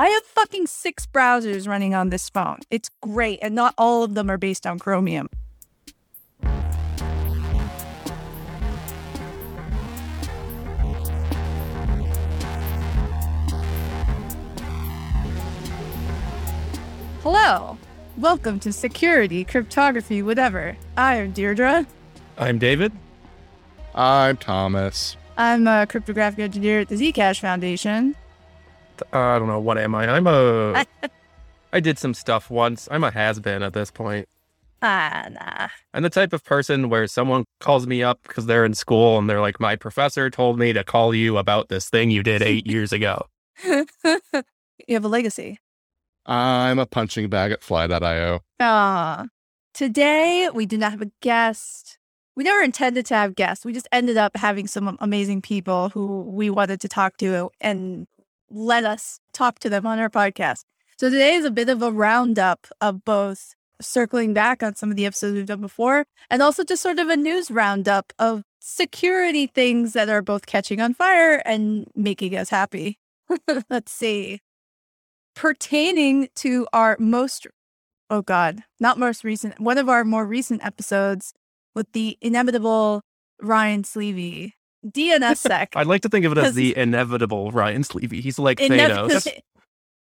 I have fucking six browsers running on this phone. It's great. And not all of them are based on Chromium. Hello. Welcome to Security, Cryptography, whatever. I am Deirdre. I'm David. I'm Thomas. I'm a cryptographic engineer at the Zcash Foundation. Uh, I don't know what am I. I'm a. I did some stuff once. I'm a has been at this point. Ah, nah. I'm the type of person where someone calls me up because they're in school and they're like, "My professor told me to call you about this thing you did eight years ago." you have a legacy. I'm a punching bag at fly.io. Ah. Today, we do not have a guest. We never intended to have guests. We just ended up having some amazing people who we wanted to talk to and let us talk to them on our podcast. So today is a bit of a roundup of both circling back on some of the episodes we've done before and also just sort of a news roundup of security things that are both catching on fire and making us happy. Let's see. Pertaining to our most, oh God, not most recent, one of our more recent episodes with the inevitable Ryan Sleevi DNSSEC. I'd like to think of it as the inevitable Ryan Sleevi. He's like Thanos.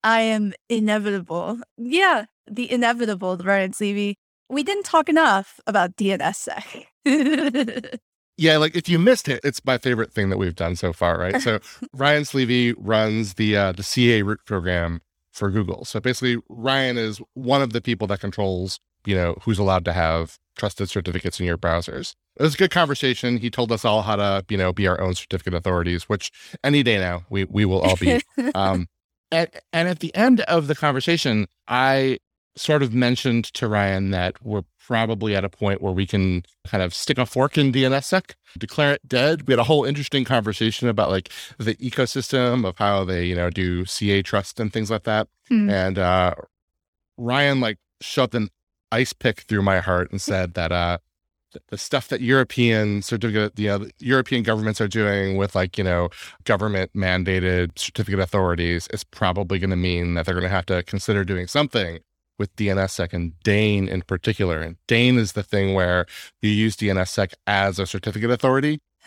I am inevitable. Yeah, the inevitable Ryan Sleevi. We didn't talk enough about DNSSEC. yeah, like if you missed it, it's my favorite thing that we've done so far, right? So Ryan Sleevi runs the uh, the CA root program for Google. So basically, Ryan is one of the people that controls, you know, who's allowed to have trusted certificates in your browsers. It was a good conversation. He told us all how to, you know, be our own certificate authorities, which any day now we we will all be. um, and, and at the end of the conversation, I sort of mentioned to Ryan that we're probably at a point where we can kind of stick a fork in DNSSEC, declare it dead. We had a whole interesting conversation about like the ecosystem of how they, you know, do CA trust and things like that. Mm. And uh, Ryan like shoved an ice pick through my heart and said that uh, the stuff that European certificate, you know, European governments are doing with like, you know, government mandated certificate authorities is probably going to mean that they're going to have to consider doing something with DNSSEC and DANE in particular. And DANE is the thing where you use DNSSEC as a certificate authority.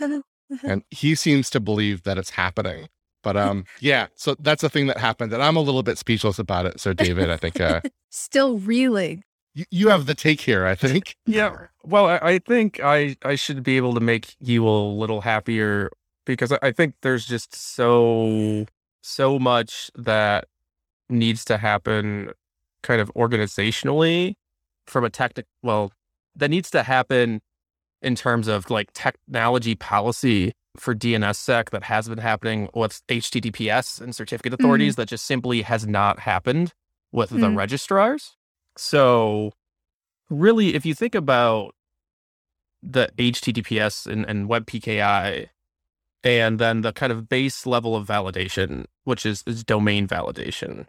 and he seems to believe that it's happening. But um, yeah, so that's a thing that happened, and I'm a little bit speechless about it. So, David, I think uh, still reeling you, you have the take here, I think. Yeah. Well, I, I, think I, I should be able to make you a little happier because I, I think there's just so, so much that needs to happen kind of organizationally from a technical, well, that needs to happen in terms of like technology policy for DNSSEC that has been happening with HTTPS and certificate authorities mm. that just simply has not happened with mm. the registrars. So, really, if you think about the HTTPS and, and WebPKI, and then the kind of base level of validation, which is, is domain validation,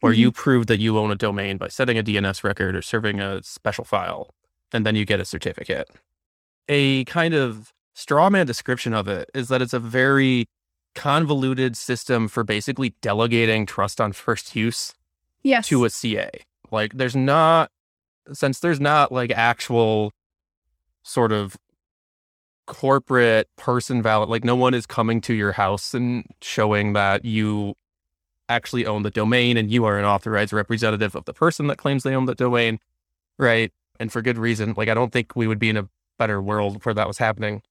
where mm-hmm. you prove that you own a domain by setting a DNS record or serving a special file, and then you get a certificate. A kind of strawman description of it is that it's a very convoluted system for basically delegating trust on first use yes. to a CA. Like there's not since there's not like actual sort of corporate person valid like no one is coming to your house and showing that you actually own the domain and you are an authorized representative of the person that claims they own the domain right? And for good reason. Like i don't think we would be in a better world where that was happening.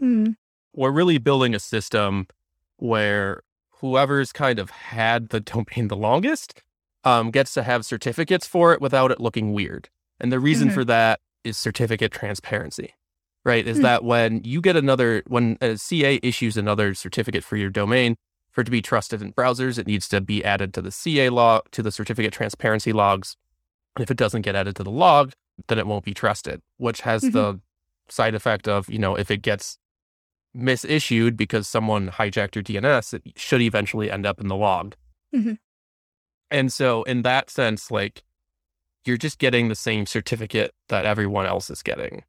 Mm. we're really building a system where whoever's kind of had the domain the longest um, gets to have certificates for it without it looking weird. And the reason mm-hmm. for that is certificate transparency, right? Is mm-hmm. that when you get another, when a CA issues another certificate for your domain, for it to be trusted in browsers, it needs to be added to the CA log, to the certificate transparency logs. And if it doesn't get added to the log, then it won't be trusted, which has mm-hmm. the side effect of, you know, if it gets misissued because someone hijacked your DNS, it should eventually end up in the log. Mm-hmm. And so, in that sense, like you're just getting the same certificate that everyone else is getting.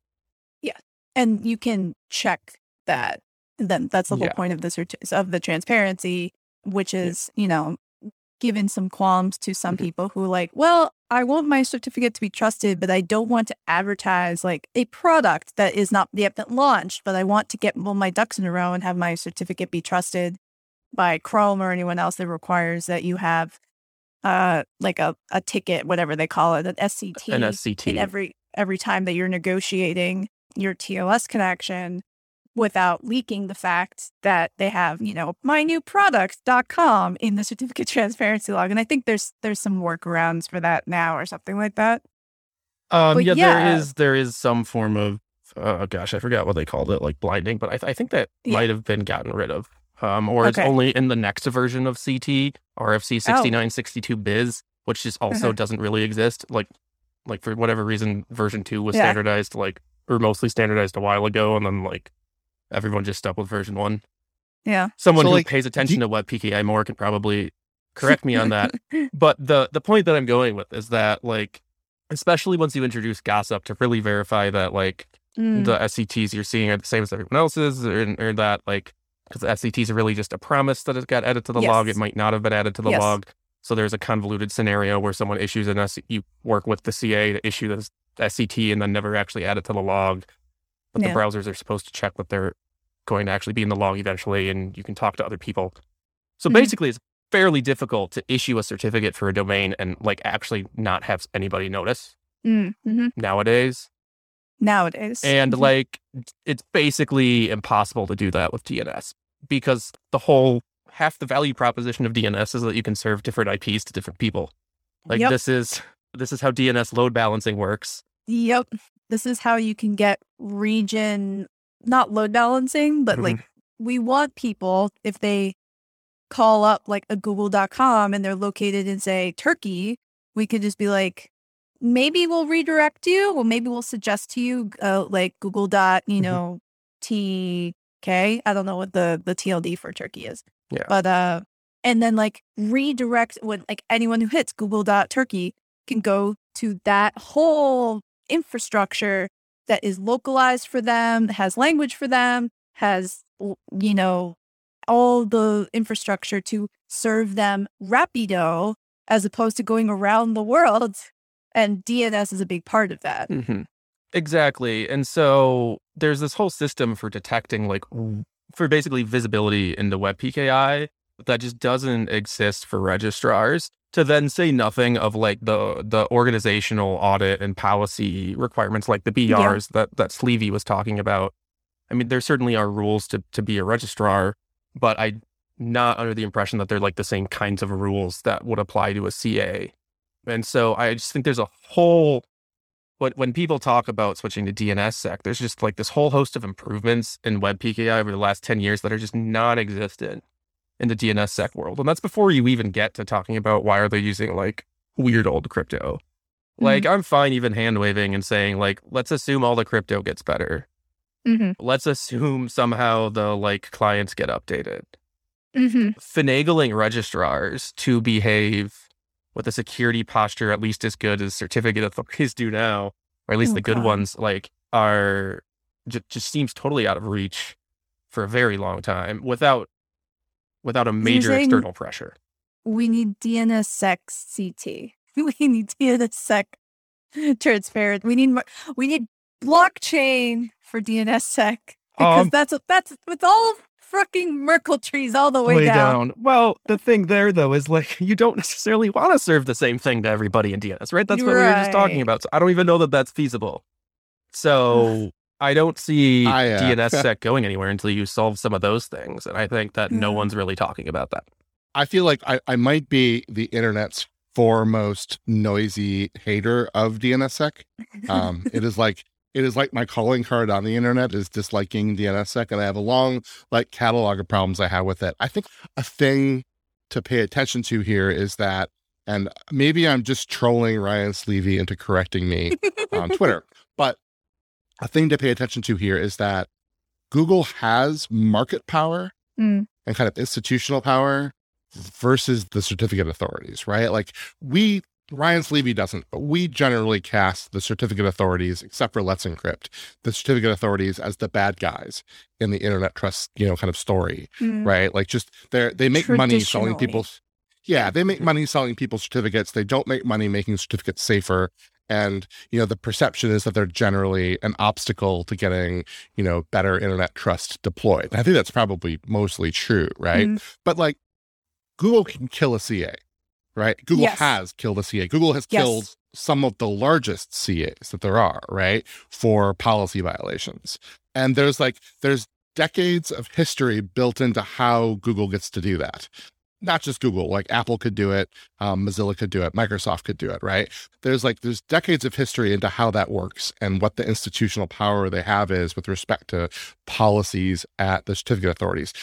Yeah. And you can check that. Then that's the whole yeah. point of the cert- of the transparency, which is, yeah. you know, given some qualms to some Mhm. people who are like, well, I want my certificate to be trusted, but I don't want to advertise like a product that is not yet been launched, but I want to get all my ducks in a row and have my certificate be trusted by Chrome or anyone else that requires that you have uh like a, a ticket, whatever they call it, an SCT An in SCT. every every time that you're negotiating your TLS connection without leaking the fact that they have, you know, mynewproduct.com in the certificate transparency log. And I think there's there's some workarounds for that now or something like that. Um, yeah, yeah. there is there is some form of oh gosh, I forgot what they called it, like blinding, but I, th- I think that Yeah. might have been gotten rid of. Um, or it's only in the next version of CT RFC sixty nine sixty two bis, which just also. Uh-huh. doesn't really exist. Like like for whatever reason, version two was Yeah. standardized like or mostly standardized a while ago, and then like everyone just stuck with version one. Yeah. Someone So, who like, pays attention do- to web PKI more can probably correct me on that. But the the point that I'm going with is that like especially once you introduce gossip to really verify that like Mm, the SCTs you're seeing are the same as everyone else's or, or that like because the SCTs are really just a promise that it got added to the log. It might not have been added to the Yes. log. So there's a convoluted scenario where someone issues an S you work with the CA to issue this SCT and then never actually add it to the log. But Yeah. the browsers are supposed to check that they're going to actually be in the log eventually and you can talk to other people. So Mhm. basically it's fairly difficult to issue a certificate for a domain and like actually not have anybody notice mm, mhm. nowadays. Nowadays. And Mhm. like it's basically impossible to do that with DNS because the whole half the value proposition of DNS is that you can serve different IPs to different people. Like Yep. this is this is how DNS load balancing works. Yep. This is how you can get region, not load balancing, but Mhm. like we want people, if they call up like a google.com and they're located in, say, Turkey, we could just be like, maybe we'll redirect you, or maybe we'll suggest to you, uh, like Google dot, you Mhm. know, TK. I don't know what the, the TLD for Turkey is. Yeah. But, uh, and then like redirect when like anyone who hits Google dot Turkey can go to that whole infrastructure that is localized for them, has language for them, has you know all the infrastructure to serve them rapido as opposed to going around the world. And DNS is a big part of that. Mhm. Exactly. And so there's this whole system for detecting like for basically visibility into web PKI that just doesn't exist for registrars. To then say nothing of like the the organizational audit and policy requirements like the BRs that that Sleevi was talking about. I mean, there certainly are rules to to be a registrar, but I not under the impression that they're like the same kinds of rules that would apply to a CA. And so I just think there's a whole when when people talk about switching to DNSSEC, there's just like this whole host of improvements in web PKI over the last 10 years that are just non-existent in the DNSSEC world. And that's before you even get to talking about why are they using like weird old crypto. Like I'm fine even hand waving and saying like let's assume all the crypto gets better. Mm-hmm. Let's assume somehow the like clients get updated. Mm-hmm. Finagling registrars to behave with a security posture at least as good as certificate authorities do now, or at least Oh, the good God. ones, like are just, just seems totally out of reach for a very long time without without a major external pressure. We need DNSSEC CT. We need DNSSEC transparent. We need mo- we need blockchain for DNSSEC because Um, that's that's with all fucking Merkle trees all the way, down. Well, the thing there though is like you don't necessarily want to serve the same thing to everybody in DNS, right? That's what we were just talking about. So I don't even know that that's feasible. So I don't see I, uh, DNSSEC going anywhere until you solve some of those things, and I think that no one's really talking about that. I feel like I, I might be the internet's foremost noisy hater of DNSSEC. Um, it is like it is like my calling card on the internet is disliking DNSSEC, and I have a long like catalog of problems I have with it. I think a thing to pay attention to here is that, and maybe I'm just trolling Ryan Sleevi into correcting me on Twitter, but a thing to pay attention to here is that Google has market power Mm. and kind of institutional power versus the certificate authorities, right? Like we, Ryan Sleevi doesn't, but we generally cast the certificate authorities, except for Let's Encrypt, the certificate authorities as the bad guys in the internet trust, you know, kind of story, Mm. right? Like just they're, they make money selling people's, Yeah, they make money selling people certificates. They don't make money making certificates safer. And, you know, the perception is that they're generally an obstacle to getting, you know, better internet trust deployed. I think that's probably mostly true, right? Mhm. But like Google can kill a CA, right? Google Yes. has killed a CA. Google has Yes. killed some of the largest CAs that there are, right? For policy violations. And there's like, there's decades of history built into how Google gets to do that. Not just Google, like Apple could do it, um, Mozilla could do it, Microsoft could do it, right? There's like, there's decades of history into how that works and what the institutional power they have is with respect to policies at the certificate authorities.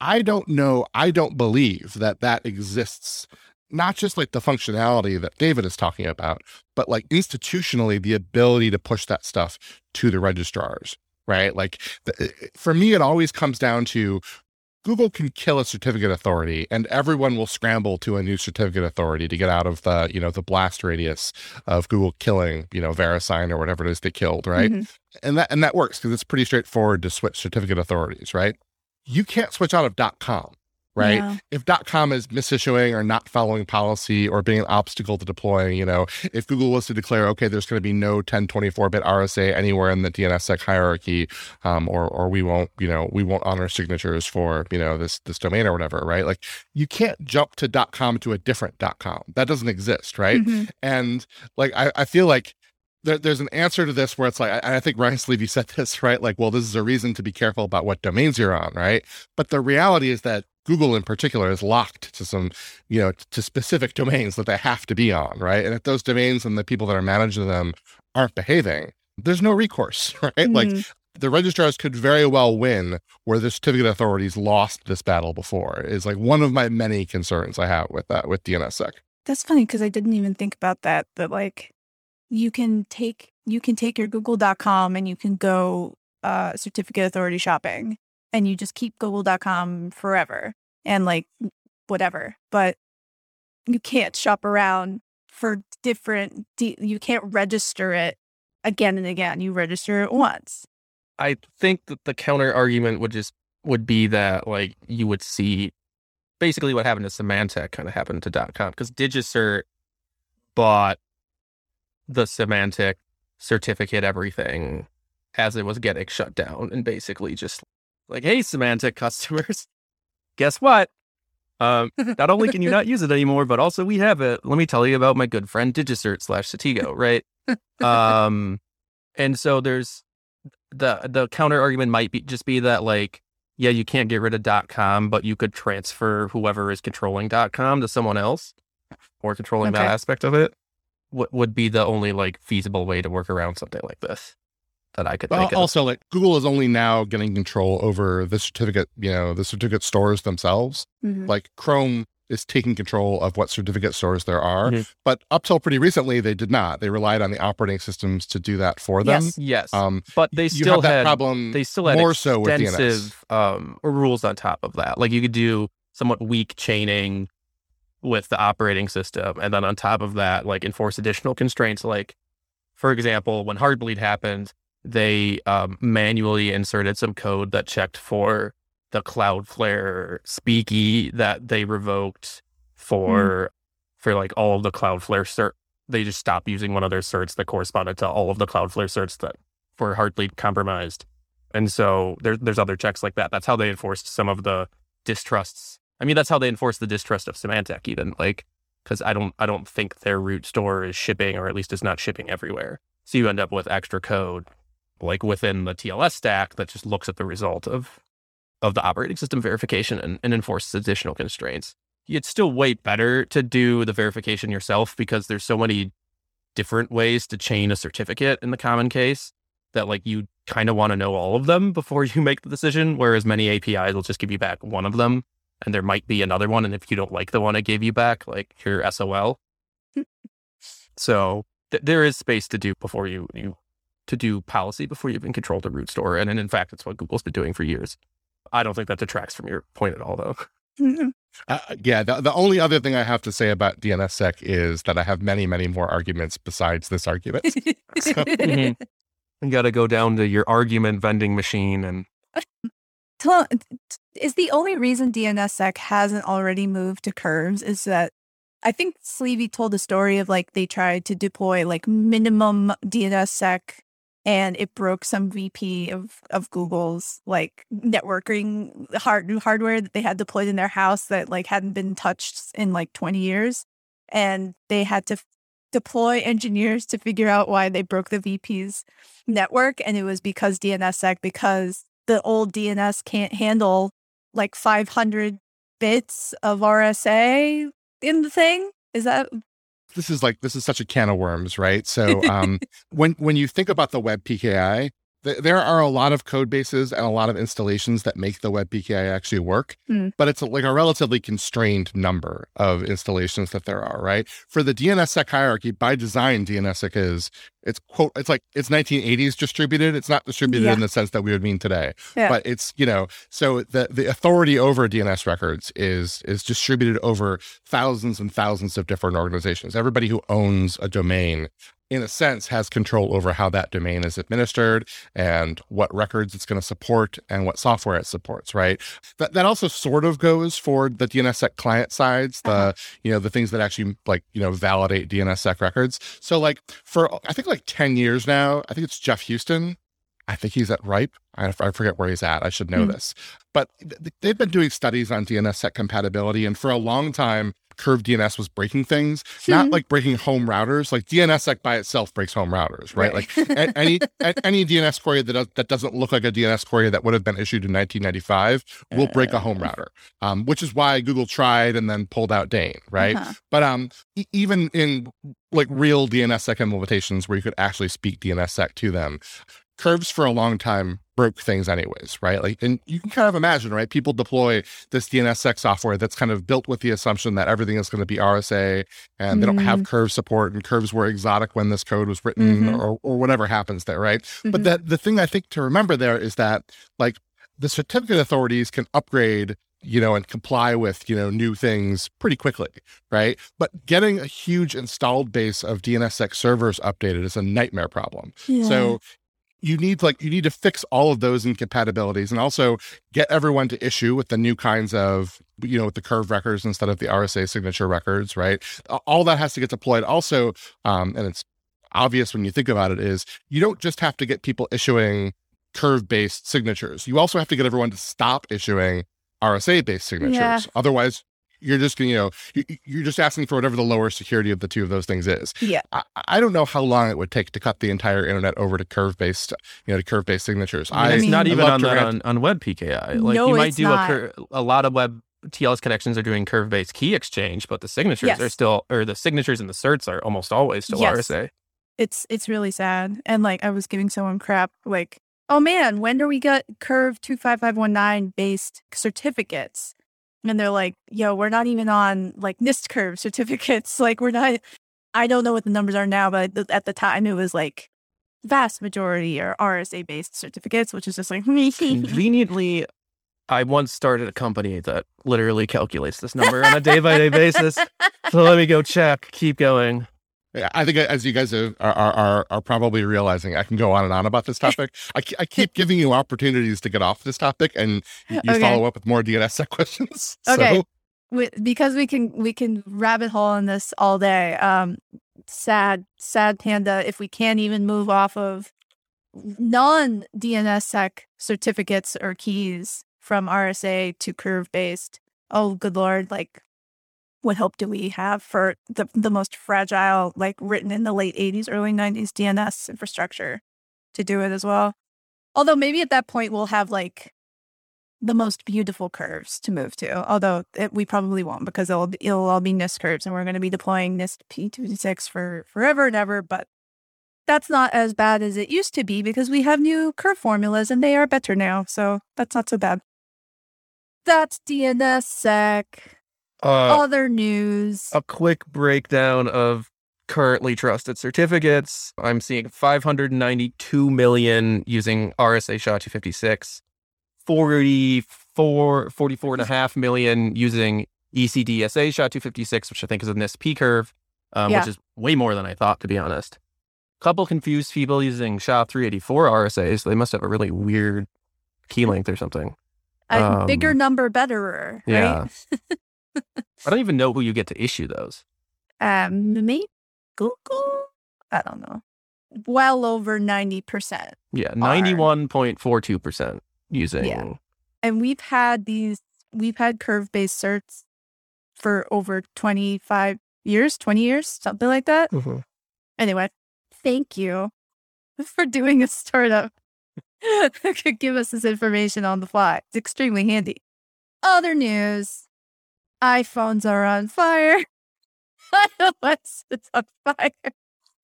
I don't know, I don't believe that that exists not just like the functionality that David is talking about, but like institutionally, the ability to push that stuff to the registrars, right? Like the, for me, it always comes down to Google can kill a certificate authority and everyone will scramble to a new certificate authority to get out of the, you know, the blast radius of Google killing, you know, VeriSign or whatever it is they killed, right? Mhm. And that and that works because it's pretty straightforward to switch certificate authorities, right? You can't switch out of .com, right? No. if .com is misissuing or not following policy or being an obstacle to deploying, you know, if Google was to declare, okay, there's going to be no 1024-bit RSA anywhere in the DNSSEC hierarchy, um, or or we won't, you know, we won't honor signatures for, you know, this this domain or whatever, right? Like you can't jump to .com to a different .com. That doesn't exist, right? Mhm. And like I, I feel like there, there's an answer to this where it's like I, I think Ryan Sleevi said this right. Like, well, this is a reason to be careful about what domains you're on, right? But the reality is that Google in particular is locked to some, you know, to specific domains that they have to be on, right? And if those domains and the people that are managing them aren't behaving, there's no recourse, right? Like Mhm. the registrars could very well win where the certificate authorities lost this battle before. Is like one of my many concerns I have with that with DNSSEC. That's funny because I didn't even think about that. That like you can take you can take your google.com and you can go uh certificate authority shopping and you just keep google.com forever and like whatever. But you can't shop around for different de- you can't register it again and again. You register it once. I think that the counter argument would just would be that like you would see basically what happened to Symantec kind of happened to .com because DigiCert bought the Symantec certificate everything as it was getting shut down and basically just like hey Symantec customers guess what? Um, not only can you not use it anymore but also we have it. Let me tell you about my good friend DigiCert slash Sectigo right? Um and so there's the the counter argument might be just be that like yeah you can't get rid of dot com but you could transfer whoever is controlling dot com to someone else or controlling that aspect of it would would be the only like feasible way to work around something like this that I could But think of. also, like Google is only now getting control over the certificate, you know, the certificate stores themselves. Mhm. Like Chrome is taking control of what certificate stores there are. Mhm. But up till pretty recently, they did not. They relied on the operating systems to do that for them. Yes. Yes, Um, but they still have that had problem. they still had more so with DNS. extensive um, rules on top of that. Like you could do somewhat weak chaining with the operating system, and then on top of that, like enforce additional constraints. Like, for example, when Heartbleed happened, they um, manually inserted some code that checked for the Cloudflare SPKI that they revoked for for like all of the Cloudflare cert. They just stopped using one of their certs that corresponded to all of the Cloudflare certs that were Heartbleed compromised. And so there's there's other checks like that. That's how they enforced some of the distrusts. I mean, that's how they enforce the distrust of Symantec, even like because I don't I don't think their root store is shipping, or at least is not shipping everywhere. So you end up with extra code like within the TLS stack that just looks at the result of of the operating system verification and, and enforces additional constraints. It's still way better to do the verification yourself because there's so many different ways to chain a certificate in the common case that like you kind of want to know all of them before you make the decision whereas many apis will just give you back one of them and there might be another one and if you don't like the one it gave you back like your sol so th- there is space to do before you you to do policy before you even control the root store and, and in fact it's what google's been doing for years i don't think that detracts from your point at all though Mhm. Uh, yeah, the, the only other thing I have to say about DNSSEC is that I have many, many more arguments besides this argument. Mhm. you got to go down to your argument vending machine and is the only reason DNSSEC hasn't already moved to curves is that I think Sleevi told a story of like they tried to deploy like minimum DNSSEC and it broke some VP of of Google's like networking hard hardware that they had deployed in their house that like hadn't been touched in like 20 years. And they had to f- deploy engineers to figure out why they broke the VP's network and it was because DNSSEC because the old DNS can't handle like 500 bits of RSA in the thing. Is that this is like this is such a can of worms, right? So um, when when you think about the web PKI, th- there are a lot of code bases and a lot of installations that make the web PKI actually work, Mm. but it's a, like a relatively constrained number of installations that there are, right? For the DNSSEC hierarchy, by design, DNSSEC is it's quote it's like it's 1980s distributed. It's not distributed Yeah. in the sense that we would mean today, Yeah. but it's you know so the the authority over DNS records is is distributed over thousands and thousands of different organizations. Everybody who owns a domain in a sense has control over how that domain is administered and what records it's going to support and what software it supports right that, that also sort of goes for the dnssec client sides the Uh-huh. you know the things that actually like you know validate dnssec records so like for i think like 10 years now i think it's Geoff Huston I think he's at Ripe. I, I forget where he's at. I should know Hmm. this. But th- they've been doing studies on DNSSEC compatibility. And for a long time, Curve DNS was breaking things, not Hmm. like breaking home routers. Like DNSSEC by itself breaks home routers, right? Right. Like any any DNS query that does, that doesn't look like a DNS query that would have been issued in 1995 will break a home Uh. router. Um, which is why Google tried and then pulled out DANE, right? Uh-huh. But um, e- even in like real DNSSEC implementations where you could actually speak DNSSEC to them, curves for a long time broke things anyways, right? Like, and you can kind of imagine, right? People deploy this DNSSEC software that's kind of built with the assumption that everything is going to be RSA and they don't have curve support and curves were exotic when this code was written Mhm. or, or whatever happens there, right? But Mhm. that the thing I think to remember there is that like the certificate authorities can upgrade you know, and comply with, you know, new things pretty quickly, right? But getting a huge installed base of DNSSEC servers updated is a nightmare problem. Yeah. So you need like you need to fix all of those incompatibilities and also get everyone to issue with the new kinds of you know with the curve records instead of the RSA signature records, right? All that has to get deployed. Also, um, and it's obvious when you think about it, is you don't just have to get people issuing curve based signatures. You also have to get everyone to stop issuing RSA based signatures. Yeah. Otherwise, you're just gonna, you know, you, you're just asking for whatever the lower security of the two of those things is. yeah. I, I don't know how long it would take to cut the entire internet over to curve based, you know, to curve based signatures. I mean, I, it's not I even on that on, on web PKI. Like No, you might it's do not. a cur- a lot of web TLS connections are doing curve based key exchange, but the signatures Yes. are still or the signatures and the certs are almost always still Yes. RSA. It's it's really sad. And like I was giving someone crap like, "Oh man, when do we get Curve 25519 based certificates?" And they're like, "Yo, we're not even on like NIST Curve certificates. Like we're not I don't know what the numbers are now, but at the time it was like vast majority are RSA based certificates, which is just like Conveniently, I once started a company that literally calculates this number on a day by day basis. So let me go check. Keep going. Yeah, I think as you guys are, are are probably realizing, I can go on and on about this topic. I, I keep giving you opportunities to get off this topic, and you, you Okay. follow up with more DNSSEC questions. Okay. So, we, because we can we can rabbit hole in this all day. Um, sad, sad panda. If we can't even move off of non DNSSEC certificates or keys from RSA to curve based, oh good lord! Like, what hope do we have for the the most fragile, like written in the late '80s, early '90s DNS infrastructure to do it as well? Although maybe at that point we'll have like the most beautiful curves to move to. Although it, we probably won't because it'll it'll all be NIST curves, and we're going to be deploying NIST P26 for forever and ever. But that's not as bad as it used to be because we have new curve formulas and they are better now. So that's not so bad. That's DNSSEC. Uh, Other news. a quick breakdown of currently trusted certificates. I'm seeing 592 million using RSA SHA 256, 44, 44 and a half million using ECDSA SHA 256, which I think is a NIST P curve, um, Yeah. which is way more than I thought, to be honest. Couple confused people using SHA 384 RSAs. They must have a really weird key length or something. A bigger Um, number, betterer. Yeah. I don't even know who you get to issue those. Um, maybe Google. I don't know. Well over ninety percent. Yeah, ninety-one point four two percent using. Yeah. and we've had these we've had curve based certs for over 25 years 20 years something like that Mhm. anyway thank you for doing a startup that could give us this information on the fly it's extremely handy other news iphones are on fire ios is on fire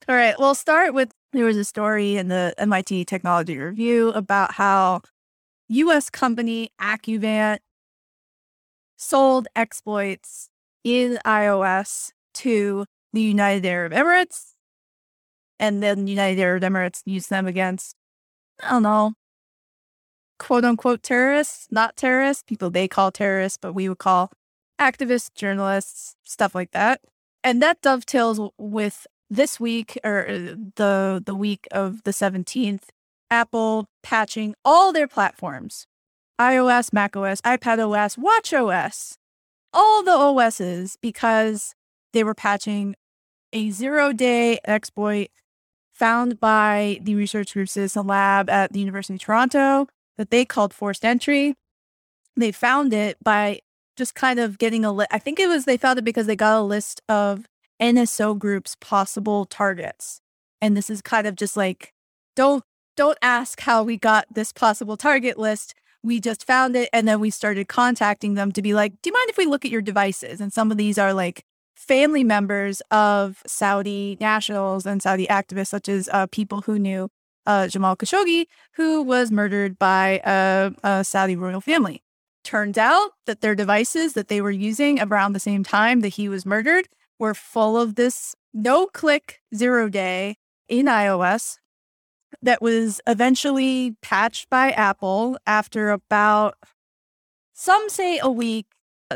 all right we'll start with there was a story in the mit technology review about how U.S. company Accuvant sold exploits in iOS to the United Arab Emirates, and then the United Arab Emirates used them against, I don't know, quote unquote terrorists, not terrorists, people they call terrorists, but we would call activists, journalists, stuff like that. And that dovetails with this week or uh, the the week of the 17th Apple patching all their platforms iOS, macOS, iPadOS, watchOS, all the OSs because they were patching a zero day exploit found by the research group Citizen Lab at the University of Toronto that they called forced entry. They found it by just kind of getting a list. I think it was they found it because they got a list of NSO groups possible targets. And this is kind of just like, don't don't ask how we got this possible target list. We just found it and then we started contacting them to be like, do you mind if we look at your devices? And some of these are like family members of Saudi nationals and Saudi activists, such as uh, people who knew uh, Jamal Khashoggi, who was murdered by a, a Saudi royal family. Turns out that their devices that they were using around the same time that he was murdered were full of this no click zero day in iOS that was eventually patched by Apple after about, some say a week,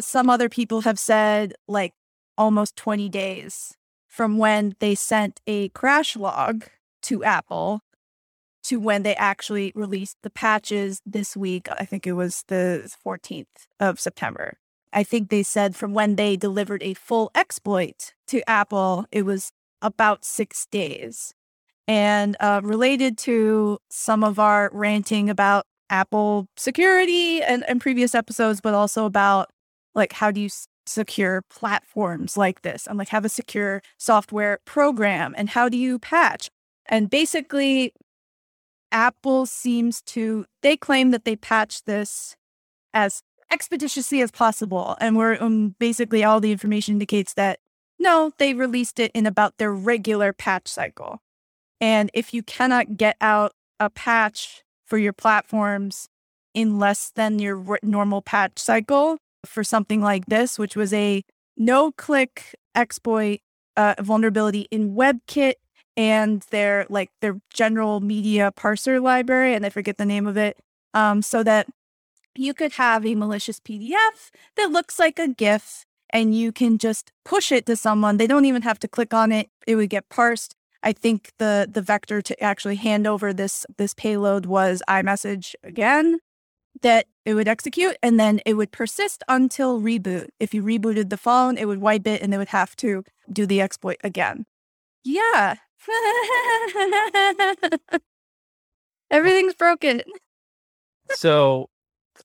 some other people have said like almost 20 days from when they sent a crash log to Apple to when they actually released the patches this week. I think it was the 14th of September. I think they said from when they delivered a full exploit to Apple, it was about six days. And uh, related to some of our ranting about Apple security and, and previous episodes, but also about like how do you secure platforms like this and like have a secure software program and how do you patch? And basically, Apple seems to, they claim that they patched this as expeditiously as possible. And we're um, basically all the information indicates that no, they released it in about their regular patch cycle. And if you cannot get out a patch for your platforms in less than your r- normal patch cycle for something like this, which was a no click exploit uh, vulnerability in WebKit and their like their general media parser library, and I forget the name of it, um, so that you could have a malicious PDF that looks like a GIF and you can just push it to someone. They don't even have to click on it. It would get parsed. I think the the vector to actually hand over this this payload was iMessage again that it would execute and then it would persist until reboot. If you rebooted the phone, it would wipe it and they would have to do the exploit again. Yeah. Everything's broken. so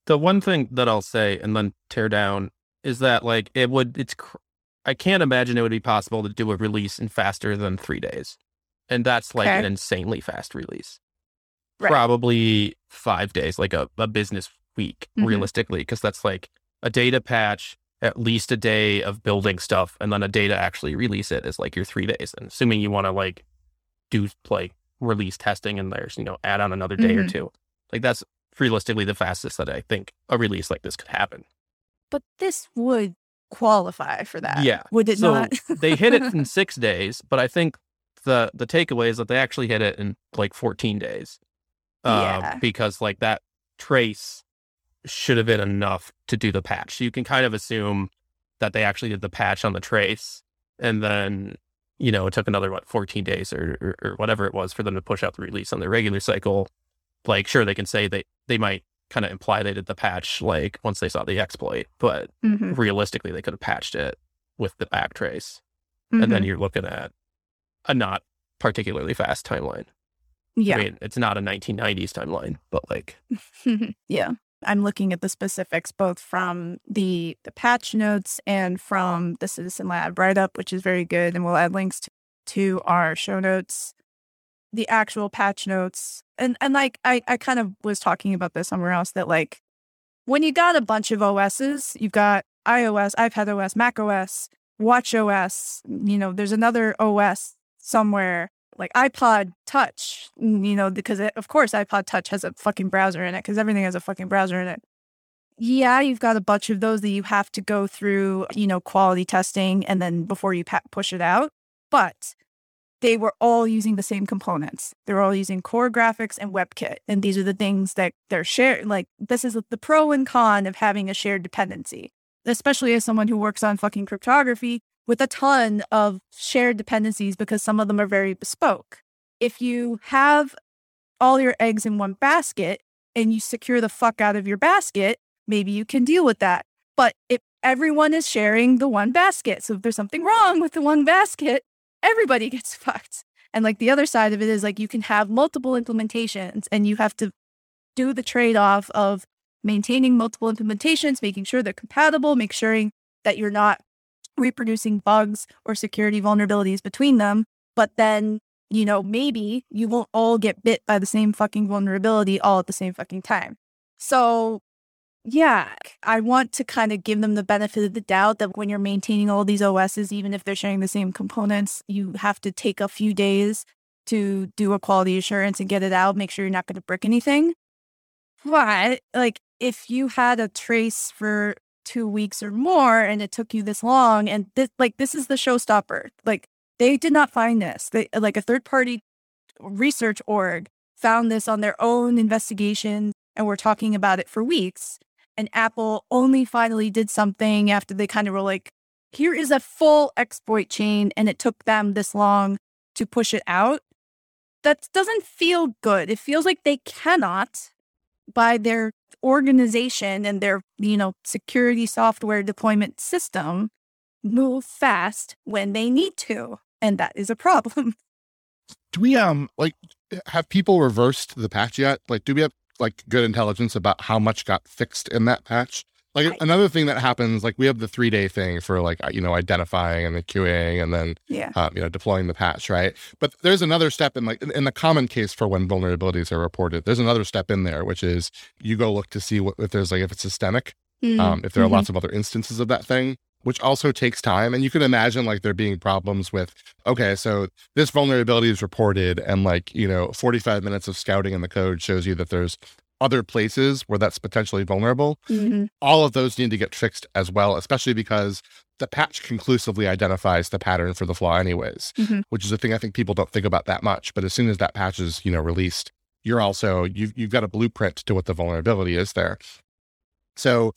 the one thing that I'll say and then tear down is that like it would it's cr- I can't imagine it would be possible to do a release in faster than three days, and that's like Okay. an insanely fast release. Right. Probably five days, like a, a business week, Mhm. realistically, because that's like a data patch, at least a day of building stuff, and then a day to actually release it is like your three days. And assuming you want to like do like release testing and there's you know add on another day or Mhm. two, like that's realistically the fastest that I think a release like this could happen. But this would qualify for that. Yeah. Would it so not? they hit it in six days, but I think the the takeaway is that they actually hit it in like 14 days. Uh, Yeah. Because like that trace should have been enough to do the patch. So you can kind of assume that they actually did the patch on the trace, and then you know it took another what 14 days or, or or whatever it was for them to push out the release on the regular cycle. Like sure they can say they they might kind of imply they did the patch like once they saw the exploit, but Mhm. realistically they could have patched it with the backtrace. Mhm. And then you're looking at a not particularly fast timeline. yeah. I mean, it's not a 1990s timeline, but like yeah. I'm looking at the specifics both from the the patch notes and from the Citizen Lab write up, which is very good, and we'll add links to, to our show notes. The actual patch notes, and and like I I kind of was talking about this somewhere else that like when you got a bunch of OSs, you've got iOS, iPad OS, Mac OS, Watch OS. You know, there's another OS somewhere like iPod Touch, you know, because it, of course iPod Touch has a fucking browser in it because everything has a fucking browser in it. Yeah, you've got a bunch of those that you have to go through, you know, quality testing and then before you pa- push it out. But they were all using the same components. They're all using core graphics and WebKit. And these are the things that they're shared. Like, this is the pro and con of having a shared dependency, especially as someone who works on fucking cryptography with a ton of shared dependencies because some of them are very bespoke. If you have all your eggs in one basket and you secure the fuck out of your basket, maybe you can deal with that. But if everyone is sharing the one basket, so if there's something wrong with the one basket, everybody gets fucked. And like the other side of it is like you can have multiple implementations and you have to do the trade off of maintaining multiple implementations, making sure they're compatible, make sure that you're not reproducing bugs or security vulnerabilities between them. But then, you know, maybe you won't all get bit by the same fucking vulnerability all at the same fucking time. So, yeah, I want to kind of give them the benefit of the doubt that when you're maintaining all these OSs, even if they're sharing the same components, you have to take a few days to do a quality assurance and get it out, make sure you're not going to brick anything. But, like, if you had a trace for two weeks or more and it took you this long and this like this is the showstopper. Like they did not find this. They uh, like a third party research org found this on their own investigation and were talking about it for weeks and apple only finally did something after they kind of were like here is a full exploit chain and it took them this long to push it out. That doesn't feel good. It feels like they cannot by their organization and their you know security software deployment system move fast when they need to and that is a problem Do we um like have people reversed the patch yet? Like, do we have like good intelligence about how much got fixed in that patch? Like I- another thing that happens, like we have the three day thing for like you know identifying and the QAing and then yeah um, you know deploying the patch, right? But there's another step in like in, in the common case for when vulnerabilities are reported. There's another step in there, which is you go look to see what if there's like if it's systemic, um, if there are Mhm. lots of other instances of that thing, which also takes time. And you can imagine like there being problems with, okay, so this vulnerability is reported, and like, you know, 45 minutes of scouting in the code shows you that there's other places where that's potentially vulnerable. Mhm. All of those need to get fixed as well, especially because the patch conclusively identifies the pattern for the flaw, anyways, Mhm. which is a thing I think people don't think about that much. But as soon as that patch is, you know, released, you're also you've you've got a blueprint to what the vulnerability is there. So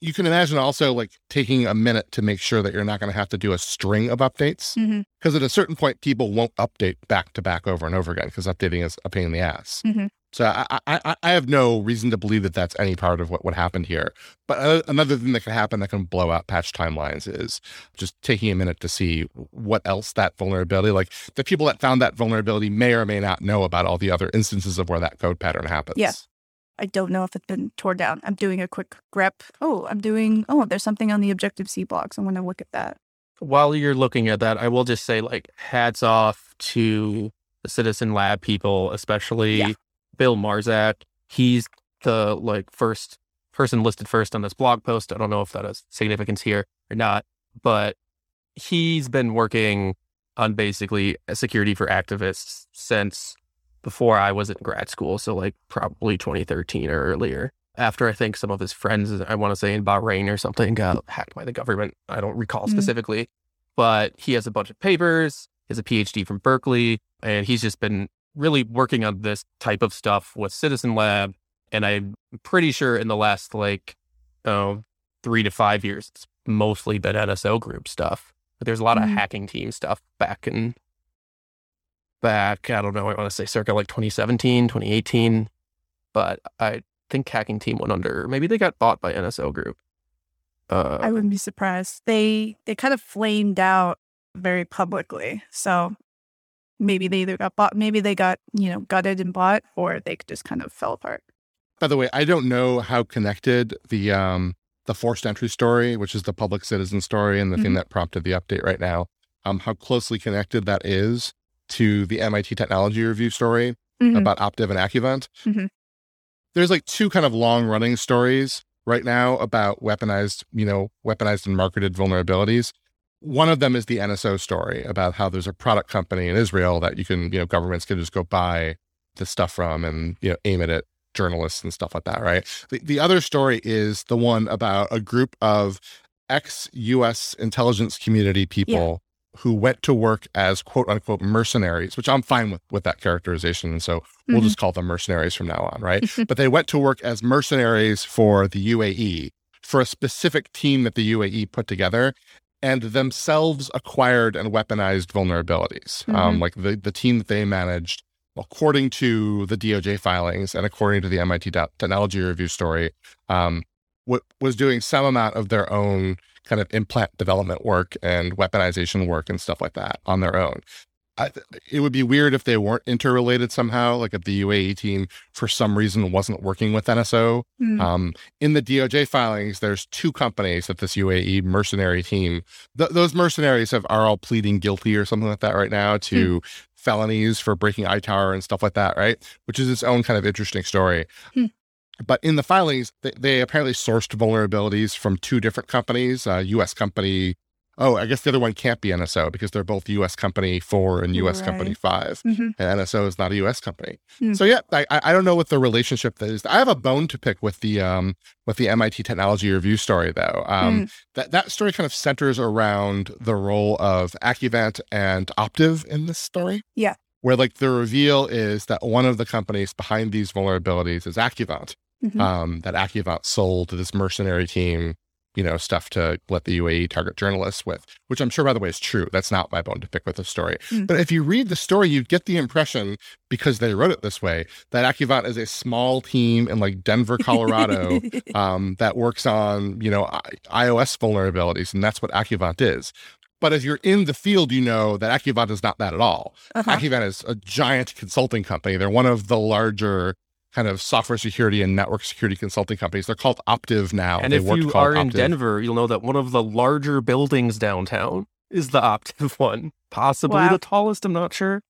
you can imagine also like taking a minute to make sure that you're not going to have to do a string of updates because at a certain point people won't update back to back over and over again because updating is a pain in the ass. Mhm. So I, I I- have no reason to believe that that's any part of what what happened here. But uh, another thing that can happen that can blow out patch timelines is just taking a minute to see what else that vulnerability like the people that found that vulnerability may or may not know about all the other instances of where that code pattern happens. Yeah. I don't know if it's been torn down. I'm doing a quick grep. Oh, I'm doing. Oh, there's something on the Objective-See blog, so I'm going to look at that. while you're looking at that, I will just say like hats off to the Citizen Lab people, especially Yeah. Bill Marczak. He's the like first person listed first on this blog post. I don't know if that has significance here or not, but he's been working on basically security for activists since before I was in grad school. So like probably 2013 or earlier. After I think some of his friends, I want to say in Bahrain or something, got hacked by the government. I don't recall Mm. specifically, but he has a bunch of papers. He has a PhD from Berkeley, and he's just been really working on this type of stuff with Citizen Lab. And I'm pretty sure in the last like oh, three to five years, it's mostly been NSO group stuff. But there's a lot Mhm. of hacking team stuff back in back, I don't know, I want to say circa like 2017, 2018. But I think Hacking Team went under. Maybe they got bought by NSO Group. Uh, I wouldn't be surprised. They they kind of flamed out very publicly. So maybe they either got bought, maybe they got, you know, gutted and bought, or they just kind of fell apart. By the way, I don't know how connected the um the forced entry story, which is the public citizen story and the thing Mhm. that prompted the update right now, um, how closely connected that is to the MIT Technology Review story Mhm. about Optiv and Accuvant. Mhm. There's like two kind of long running stories right now about weaponized, you know, weaponized and marketed vulnerabilities. One of them is the NSO story about how there's a product company in Israel that you can, you know, governments can just go buy the stuff from and, you know, aim it at journalists and stuff like that, right? The, the other story is the one about a group of ex US intelligence community people who went to work as quote unquote mercenaries, which I'm fine with with that characterization. And so we'll Mhm. just call them mercenaries from now on, right? but they went to work as mercenaries for the UAE for a specific team that the UAE put together and themselves acquired and weaponized vulnerabilities. Um, like the, the team that they managed, according to the DOJ filings and according to the MIT Technology Review story, um, was doing some amount of their own kind of implant development work and weaponization work and stuff like that on their own. I, it would be weird if they weren't interrelated somehow, like if the UAE team for some reason wasn't working with NSO. Mhm. Um, in the DOJ filings, there's two companies that this UAE mercenary team, th- those mercenaries have are all pleading guilty or something like that right now to felonies for breaking ITAR and stuff like that, right? Which is its own kind of interesting story. Hmm. But in the filings, they, they apparently sourced vulnerabilities from two different companies, a U.S. company. Oh, I guess the other one can't be NSO because they're both U.S. company four and U.S. company Right. five Mhm. and NSO is not a U.S. company. Hmm. So yeah, I, I don't know what the relationship that is. I have a bone to pick with the um with the MIT Technology Review story though. Um, that that story kind of centers around the role of Accuvant and Optiv in this story. Yeah. Where like the reveal is that one of the companies behind these vulnerabilities is Accuvant. Mhm. Um, that Accuvant sold to this mercenary team, you know, stuff to let the UAE target journalists with, which I'm sure, by the way, is true. That's not my bone to pick with the story. Mm. But if you read the story, you get the impression, because they wrote it this way, that Accuvant is a small team in like Denver, Colorado, um, that works on, you know, I- iOS vulnerabilities. And that's what Accuvant is. But if you're in the field, you know that Accuvant is not that at all. Uh-huh. Is a giant consulting company. They're one of the larger kind of software security and network security consulting companies. They're called Optiv now. and they if you are in Optiv. Denver, you'll know that one of the larger buildings downtown is the Optiv one. Possibly Wow. the tallest, I'm not sure.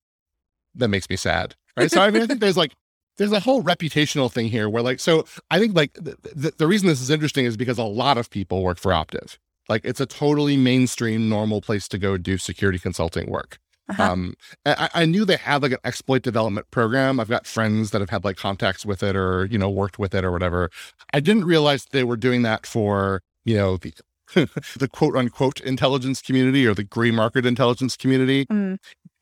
that makes me sad. Right. So I mean, I think there's like there's a whole reputational thing here where like so I think like the, the, the reason this is interesting is because a lot of people work for Optiv. Like it's a totally mainstream, normal place to go do security consulting work. Uh-huh. Um, I, I knew they had like an exploit development program. I've got friends that have had like contacts with it or you know worked with it or whatever. I didn't realize they were doing that for you know the the quote unquote intelligence community or the gray market intelligence community Mm.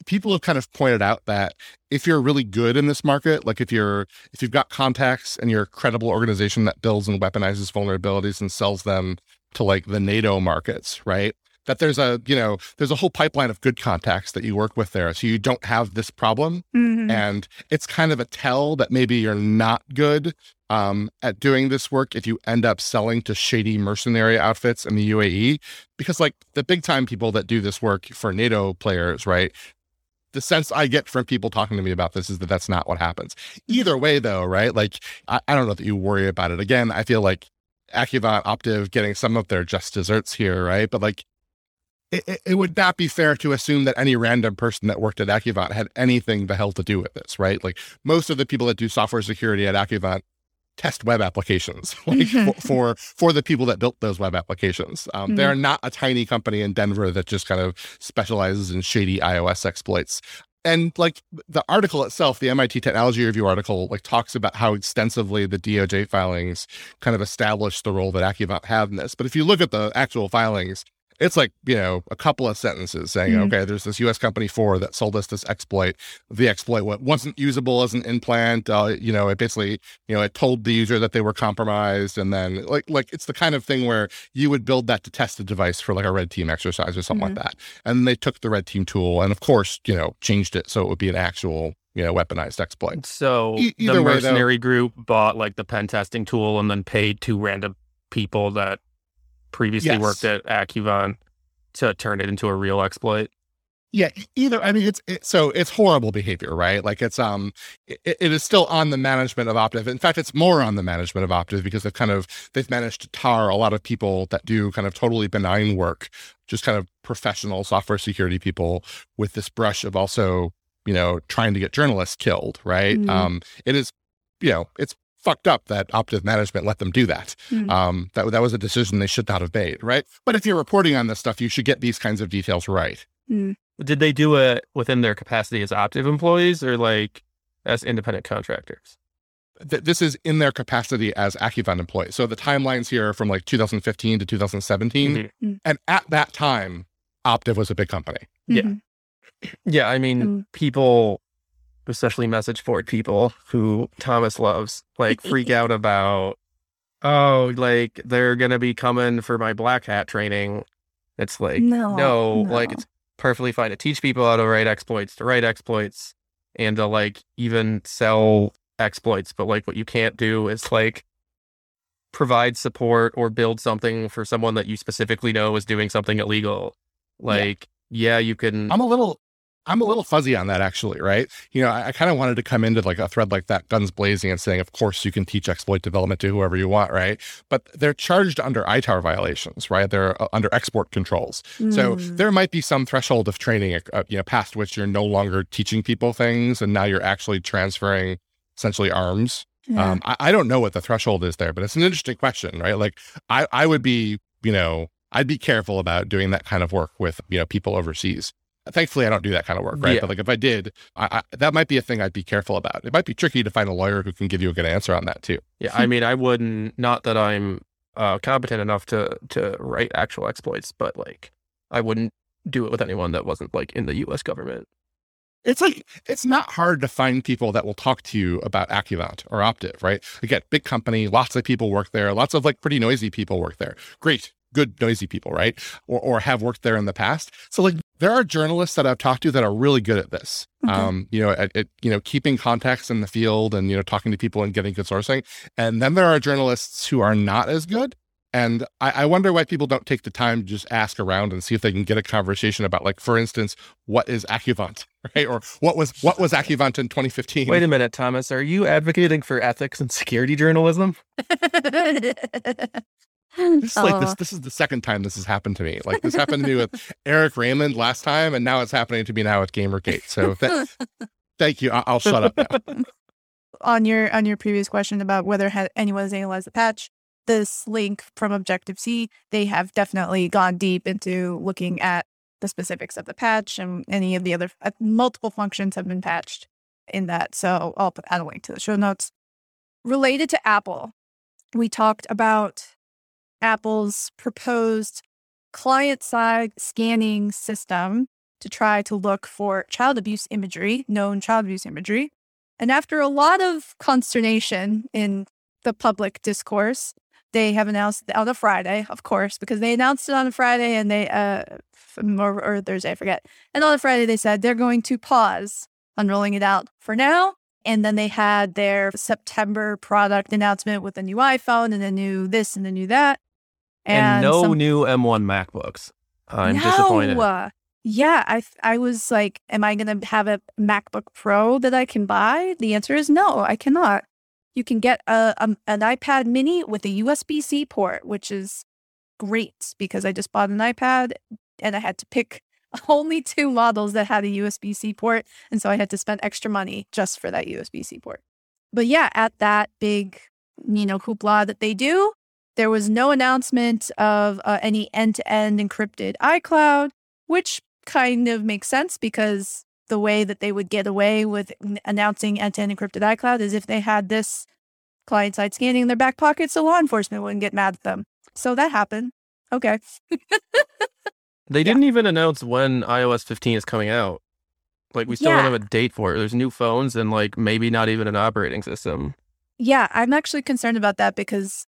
people have kind of pointed out that if you're really good in this market, like if you're if you've got contacts and you're a credible organization that builds and weaponizes vulnerabilities and sells them to like the NATO markets, right? That there's a you know there's a whole pipeline of good contacts that you work with there, so you don't have this problem, Mhm. and it's kind of a tell that maybe you're not good um, at doing this work if you end up selling to shady mercenary outfits in the UAE, because like the big time people that do this work for NATO players, right? the sense I get from people talking to me about this is that that's not what happens. Either way, though, right? Like, I, I don't know that you worry about it. Again, I feel like Accuvant, Optiv getting some of their just desserts here, right? But like, it, it- would not be fair to assume that any random person that worked at Accuvant had anything the hell to do with this, right? Like, most of the people that do software security at Accuvant test web applications like for, for for the people that built those web applications. Um, they're not a tiny company in denver that just kind of specializes in shady ios exploits. And like the article itself the mit technology review article like talks about how extensively the doj filings kind of established the role that accuvant had in this. But if you look at the actual filings it's like you know a couple of sentences saying Mhm. okay there's this us company four that sold us this exploit the exploit wa- wasn't usable as an implant uh, you know it basically you know it told the user that they were compromised and then like like it's the kind of thing where you would build that to test the device for like a red team exercise or something like that and they took the red team tool and of course you know changed it so it would be an actual you know, weaponized exploit. So E- the either way, though- mercenary group bought like the pen testing tool and then paid two random people that previously Yes. worked at Accuvant to turn it into a real exploit. Yeah, either. I mean, it's it, so it's horrible behavior, right? Like it's um, it, it is still on the management of Optiv. In fact, it's more on the management of Optiv because they've kind of they've managed to tar a lot of people that do kind of totally benign work, just kind of professional software security people with this brush of also you know trying to get journalists killed, right? Mhm. Um, it is, you know, it's fucked up that Optiv management let them do that. Mhm. Um, that that was a decision they should not have made, right? But if you're reporting on this stuff, you should get these kinds of details right. Did they do it within their capacity as Optiv employees or like as independent contractors? th- this is in their capacity as Accuvant employees. So the timelines here are from like 2015 to 2017. Mhm. Mm. And at that time, Optiv was a big company. Yeah. Mhm. Yeah, I mean, Mm. people, especially message board people who Thomas loves, like freak out about, oh, like they're gonna be coming for my black hat training. It's like No, no, like it's perfectly fine to teach people how to write exploits, to write exploits, and to like even sell exploits. But like what you can't do is like provide support or build something for someone that you specifically know is doing something illegal. Like, yeah, you can. I'm a little I'm a little fuzzy on that actually, right? You know, I, I kind of wanted to come into like a thread like that, guns blazing, and saying, of course, you can teach exploit development to whoever you want, right? But they're charged under ITAR violations, right? They're uh, under export controls. So Mm. there might be some threshold of training, uh, you know, past which you're no longer teaching people things, and now you're actually transferring essentially arms. Yeah. Um, I, I don't know what the threshold is there, but it's an interesting question, right? Like, I, I would be, you know, I'd be careful about doing that kind of work with, you know, people overseas. Thankfully, I don't do that kind of work, right? Yeah. But like, if I did, I, I, that might be a thing I'd be careful about. It might be tricky to find a lawyer who can give you a good answer on that too. Yeah, I mean, I wouldn't. Not that I'm uh, competent enough to to write actual exploits, but like, I wouldn't do it with anyone that wasn't like in the U.S. government. It's like it's not hard to find people that will talk to you about Accuvant or Optiv, right? Again, big company, lots of people work there, lots of like pretty noisy people work there. Great, good noisy people, right? Or or have worked there in the past. So like there are journalists that I've talked to that are really good at this. Okay. Um, you know, at, at you know keeping contacts in the field and you know talking to people and getting good sourcing. And then there are journalists who are not as good. And I, I wonder why people don't take the time to just ask around and see if they can get a conversation about, like, for instance, what is Accuvant, right? Or what was what was Accuvant in 2015? Wait a minute, Thomas. Are you advocating for ethics and security journalism? This is like this. This is the second time this has happened to me. Like this happened to me with Eric Raymond last time, and now it's happening to me now with GamerGate. So th- thank you. I- I'll shut up now. on your on your previous question about whether ha- anyone has analyzed the patch, this link from Objective-See, they have definitely gone deep into looking at the specifics of the patch and any of the other uh, multiple functions have been patched in that. So I'll put add a link to the show notes. Related to Apple, we talked about Apple's proposed client side scanning system to try to look for child abuse imagery, known child abuse imagery. And after a lot of consternation in the public discourse, they have announced on a Friday, of course, because they announced it on a Friday and they, uh, or, or Thursday, I forget. And on a Friday, they said they're going to pause on rolling it out for now. And then they had their September product announcement with a new iPhone and a new this and a new that. And, no some- new M1 MacBooks. I'm no. disappointed. Yeah, I I was like, am I going to have a MacBook Pro that I can buy? The answer is no, I cannot. You can get a, um an iPad Mini with a USB C port, which is great because I just bought an iPad and I had to pick only two models that had a USB C port, and so I had to spend extra money just for that USB C port. But yeah, at that big, you know, hoopla that they do, there was no announcement of uh, any end-to-end encrypted iCloud, which kind of makes sense because the way that they would get away with announcing end-to-end encrypted iCloud is if they had this client-side scanning in their back pocket, so law enforcement wouldn't get mad at them. So that happened. Okay. They didn't even announce when iOS 15 is coming out. Like we still don't have a date for it. There's new phones and like maybe not even an operating system. Yeah, I'm actually concerned about that because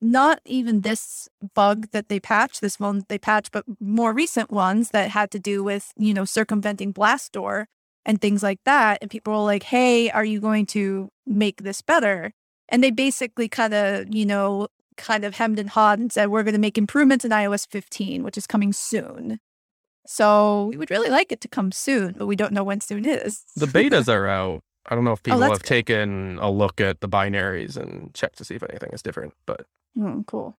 not even this bug that they patched, this one they patched, but more recent ones that had to do with, you know, circumventing Blastdoor and things like that. And people were like, hey, are you going to make this better? And they basically kind of, you know, kind of hemmed and hawed and said, we're going to make improvements in iOS 15, which is coming soon. So we would really like it to come soon, but we don't know when soon is. The betas are out. I don't know if oh, people that's have good. taken a look at the binaries and checked to see if anything is different. But Hmm, cool.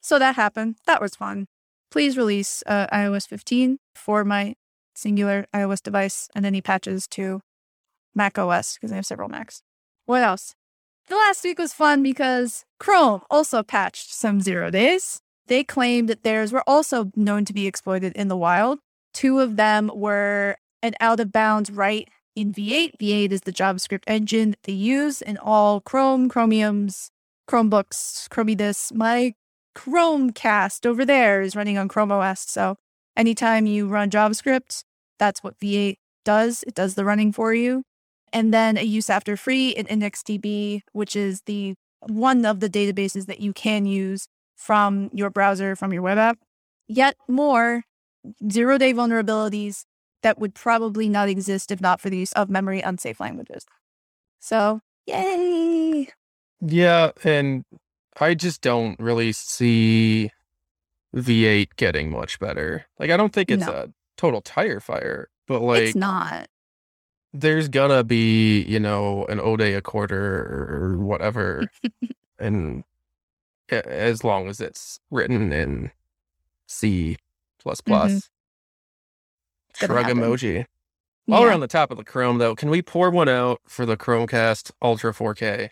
So that happened. That was fun. Please release uh, iOS 15 for my singular iOS device and any patches to Mac OS because I have several Macs. What else? The last week was fun because Chrome also patched some zero days. They claimed that theirs were also known to be exploited in the wild. Two of them were an out of bounds write in V8. V8 is the JavaScript engine that they use in all Chrome, Chromiums, Chromebooks, Chromedis. My Chromecast over there is running on Chrome OS. So anytime you run JavaScript, that's what V8 does. It does the running for you. And then a use after free in IndexedDB, which is the one of the databases that you can use from your browser, from your web app. Yet more zero day vulnerabilities that would probably not exist if not for the use of memory unsafe languages. So, yay! Yeah, and I just don't really see V8 getting much better. Like, I don't think it's No. a total tire fire, but like, it's not. there's gonna be, you know, an Ode a quarter or whatever. and as long as it's written in C plus plus. Shrug emoji. While we're on the top of the Chrome, though, can we pour one out for the Chromecast Ultra 4K?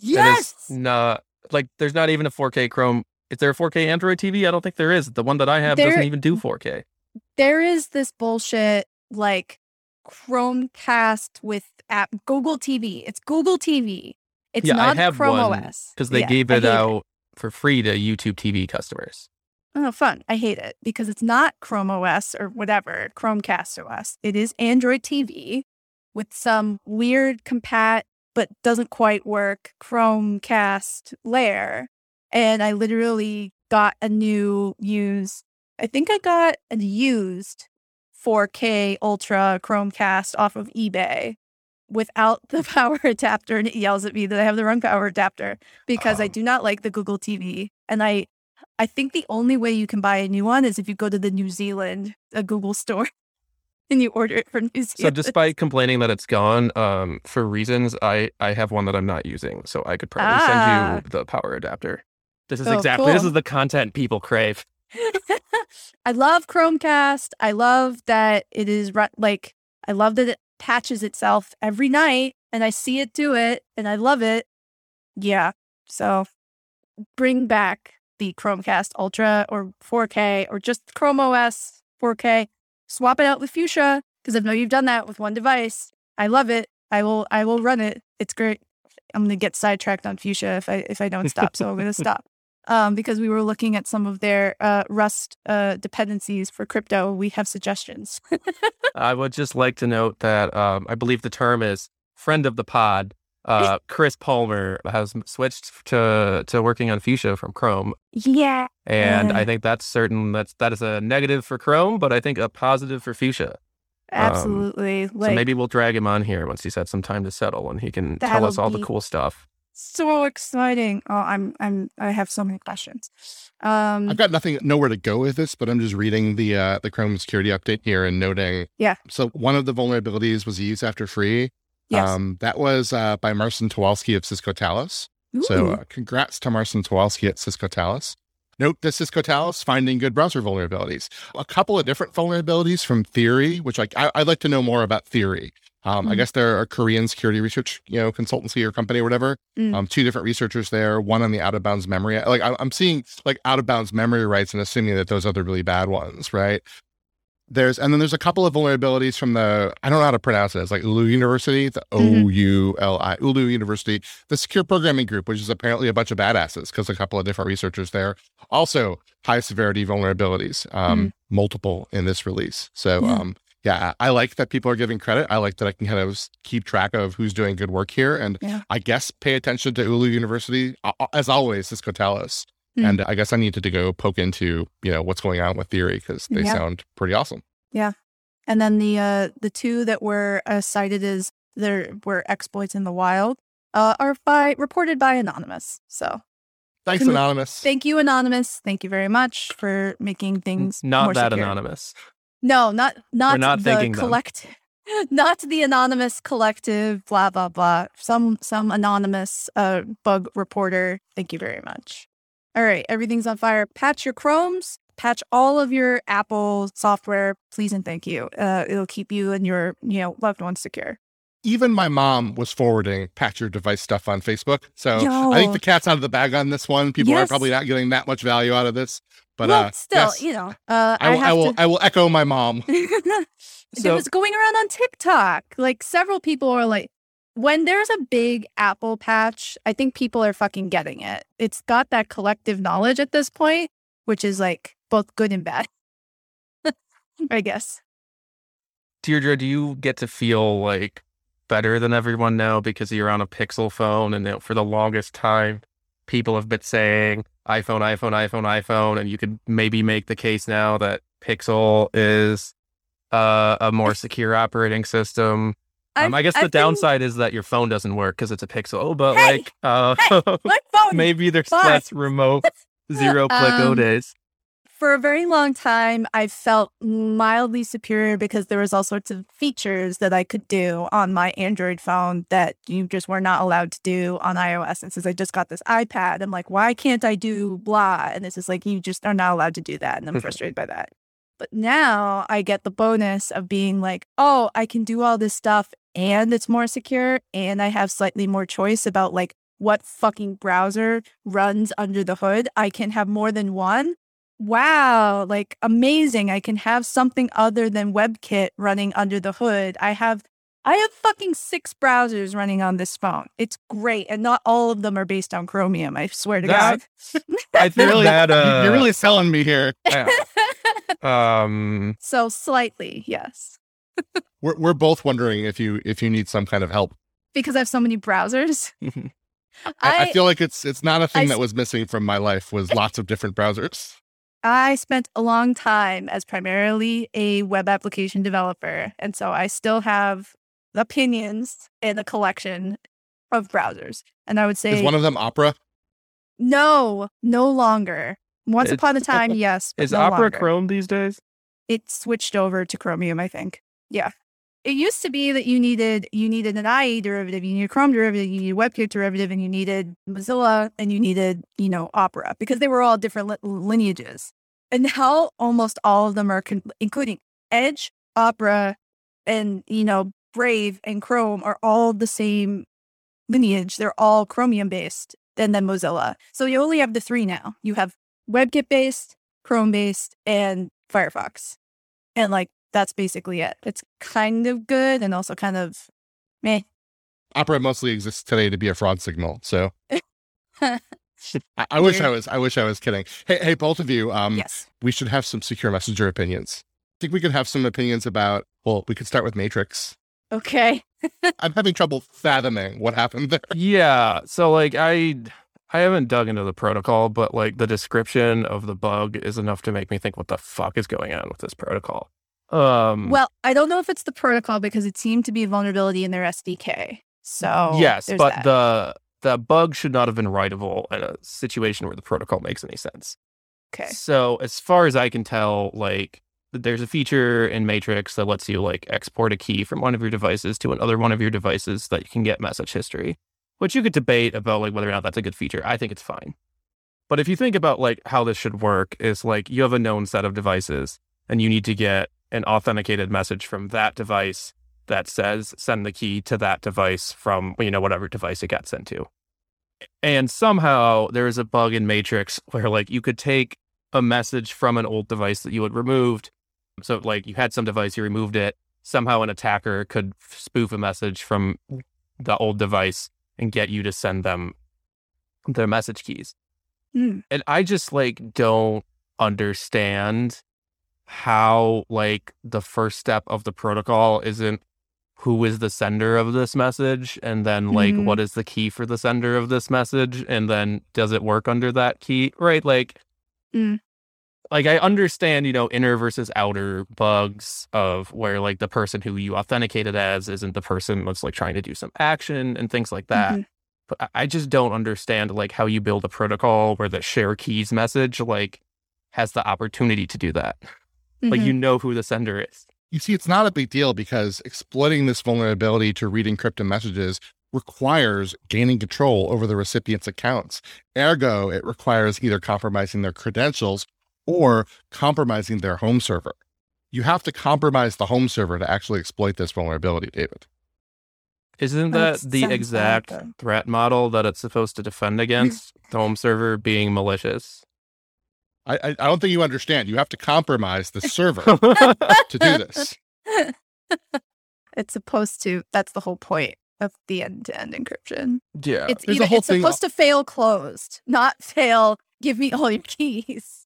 Yes! not like there's not even a 4K Chrome. Is there a 4K Android TV? I don't think there is. The one that I have There- doesn't even do 4K. there is this bullshit like Chromecast with app Google TV. It's Google TV. It's Yeah, I not have Chrome one OS because they Yeah, gave it out for free to YouTube TV customers. Oh, fun! I hate it because it's not Chrome OS or whatever Chromecast OS. It is Android TV with some weird compat but doesn't quite work Chromecast layer. And I literally got a new used. I think I got a used 4K Ultra Chromecast off of eBay without the power adapter, and it yells at me that I have the wrong power adapter because I Um. do not like the Google TV, and I I think the only way you can buy a new one is if you go to the New Zealand a Google store and you order it from New Zealand. So despite complaining that it's gone, um, for reasons, I I have one that I'm not using, so I could probably Ah. send you the power adapter. This is Oh, exactly this is the content people crave. I love Chromecast. I love that it is ru- like I love that it patches itself every night and I see it do it and I love it. Yeah. So bring back the Chromecast Ultra or 4K or just Chrome OS 4K. Swap it out with Fuchsia because I know you've done that with one device. I love it. I will I will run it. It's great. I'm gonna get sidetracked on Fuchsia if I if I don't stop. So I'm gonna stop. Um, because we were looking at some of their uh, Rust uh, dependencies for crypto. We have suggestions. I would just like to note that um, I believe the term is friend of the pod. Uh, Chris Palmer has switched to to working on Fuchsia from Chrome, yeah. and Uh. I think that's certain. That's that is a negative for Chrome, but I think a positive for Fuchsia. Absolutely. like so maybe we'll drag him on here once he's had some time to settle, and he can tell us all the cool stuff. so exciting. Oh, I'm I'm I have so many questions. Um I've got nothing, nowhere to go with this, but I'm just reading the uh, the Chrome security update here and noting. Yeah. So one of the vulnerabilities was use after free. Yes. Um, that was uh, by Marcin Towalski of Cisco Talos. So uh, congrats to Marcin Towalski at Cisco Talos. Note that Cisco Talos finding good browser vulnerabilities. A couple of different vulnerabilities from Theori, which like I, I'd like to know more about Theori. Um, I Mhm. guess they're a Korean security research, you know, consultancy or company or whatever. Mm. Um, two different researchers there. One on the out of bounds memory. Like I, I'm seeing like out of bounds memory rights and assuming that those are the really bad ones, right? There's and then there's a couple of vulnerabilities from the I don't know how to pronounce it. It's like Ulu University, the Mhm. O U L I Ulu University, the Secure Programming Group, which is apparently a bunch of badasses because a couple of different researchers there. Also high severity vulnerabilities, um, multiple in this release. So Yeah. um, yeah, I like that people are giving credit. I like that I can kind of keep track of who's doing good work here, and Yeah. I guess pay attention to Ulu University as always. Cisco Talos. Mm. And I guess I needed to go poke into, you know, what's going on with Theori because they Yeah. sound pretty awesome. Yeah. And then the uh, the two that were uh, cited as there were exploits in the wild uh, are by reported by anonymous. So Thanks, Can Anonymous. thank you, anonymous. Thank you very much for making things Not more that secure. anonymous. No, not not, not the collective. them. not the anonymous collective. Blah blah blah. Some some anonymous uh, bug reporter. Thank you very much. All right, everything's on fire. Patch your Chromes. Patch all of your Apple software, please and thank you. Uh, it'll keep you and your you know loved ones secure. Even my mom was forwarding patch your device stuff on Facebook. So I think the cat's out of the bag on this one. People are probably not getting that much value out of this. But well, uh, still, yes, you know, uh, I will, I, will, to- I will echo my mom. it was going around on TikTok. Like several people are like, when there's a big Apple patch, I think people are fucking getting it. It's got that collective knowledge at this point, which is like both good and bad. I guess. Deirdre, do you get to feel like better than everyone now because you're on a Pixel phone and for the longest time people have been saying iPhone, iPhone, iPhone, iPhone, and you could maybe make the case now that Pixel is uh, a more secure operating system. Um, I guess the I've been- downside is that your phone doesn't work because it's a Pixel, but Hey! like uh, phone maybe there's Fine. less remote zero click O Um, days. for a very long time, I felt mildly superior because there was all sorts of features that I could do on my Android phone that you just were not allowed to do on iOS. And since I just got this iPad, I'm like, why can't I do blah? And this is like, you just are not allowed to do that. And I'm frustrated by that. But now I get the bonus of being like, oh, I can do all this stuff and it's more secure and I have slightly more choice about like what fucking browser runs under the hood. I can have more than one wow, like amazing. I can have something other than WebKit running under the hood. I have I have fucking six browsers running on this phone. It's great. And not all of them are based on Chromium, I swear to That- God. I think Really? that uh, You're really selling me here. yeah. um so slightly, yes. We're, we're both wondering if you if you need some kind of help. Because I have so many browsers. Mm-hmm. I, I I, feel like it's it's not a thing I that was missing from my life was lots of different browsers. I spent a long time as primarily a web application developer. And so I still have opinions in a collection of browsers. And I would say Is one of them Opera? No, no longer. Once It- upon a time, yes. but is no Opera longer. Chrome these days? It switched over to Chromium, I think. Yeah. It used to be that you needed you needed an IE derivative, you needed Chrome derivative, you needed WebKit derivative, and you needed Mozilla, and you needed you know Opera because they were all different li- lineages. And now almost all of them are, con- including Edge, Opera, and you know Brave and Chrome, are all the same lineage. They're all Chromium based, and then Mozilla. So you only have the three now. You have WebKit based, Chrome based, and Firefox. And like that's basically it. It's kind of good and also kind of meh. Opera mostly exists today to be a fraud signal. So I, I wish I was I wish I was kidding. Hey, hey, both of you. Um, yes. we should have some secure messenger opinions. I think we could have some opinions about. Well, we could start with Matrix. Okay. I'm having trouble fathoming what happened there. Yeah. So like I I haven't dug into the protocol, but like the description of the bug is enough to make me think what the fuck is going on with this protocol. Um Well, I don't know if it's the protocol because it seemed to be a vulnerability in their SDK. So yes, but that. the the bug should not have been writable in a situation where the protocol makes any sense. okay. So as far as I can tell, like there's a feature in Matrix that lets you like export a key from one of your devices to another one of your devices that you can get message history, which you could debate about like whether or not that's a good feature. I think it's fine. But if you think about like how this should work is like you have a known set of devices and you need to get an authenticated message from that device that says send the key to that device from you know whatever device it got sent to. And somehow there is a bug in Matrix where like you could take a message from an old device that you had removed. So like you had some device, you removed it. Somehow an attacker could spoof a message from the old device and get you to send them their message keys. Hmm. And I just like don't understand how like the first step of the protocol isn't who is the sender of this message and then like Mhm. what is the key for the sender of this message and then does it work under that key right like Mm. like I understand, you know, inner versus outer bugs of where like the person who you authenticated as isn't the person that's like trying to do some action and things like that. Mhm. But I- I just don't understand like how you build a protocol where the share keys message like has the opportunity to do that. Like Mhm. you know who the sender is. You see, it's not a big deal because exploiting this vulnerability to read encrypted messages requires gaining control over the recipient's accounts. Ergo, it requires either compromising their credentials or compromising their home server. You have to compromise the home server to actually exploit this vulnerability, David. Isn't That that the sounds bad, exact though. threat model that it's supposed to defend against? the home server being malicious. I, I, I don't think you understand. You have to compromise the server to do this. it's supposed to. That's the whole point of the end-to-end encryption. yeah. It's there's a either, whole it's thing- supposed to fail closed, not fail. Give me all your keys.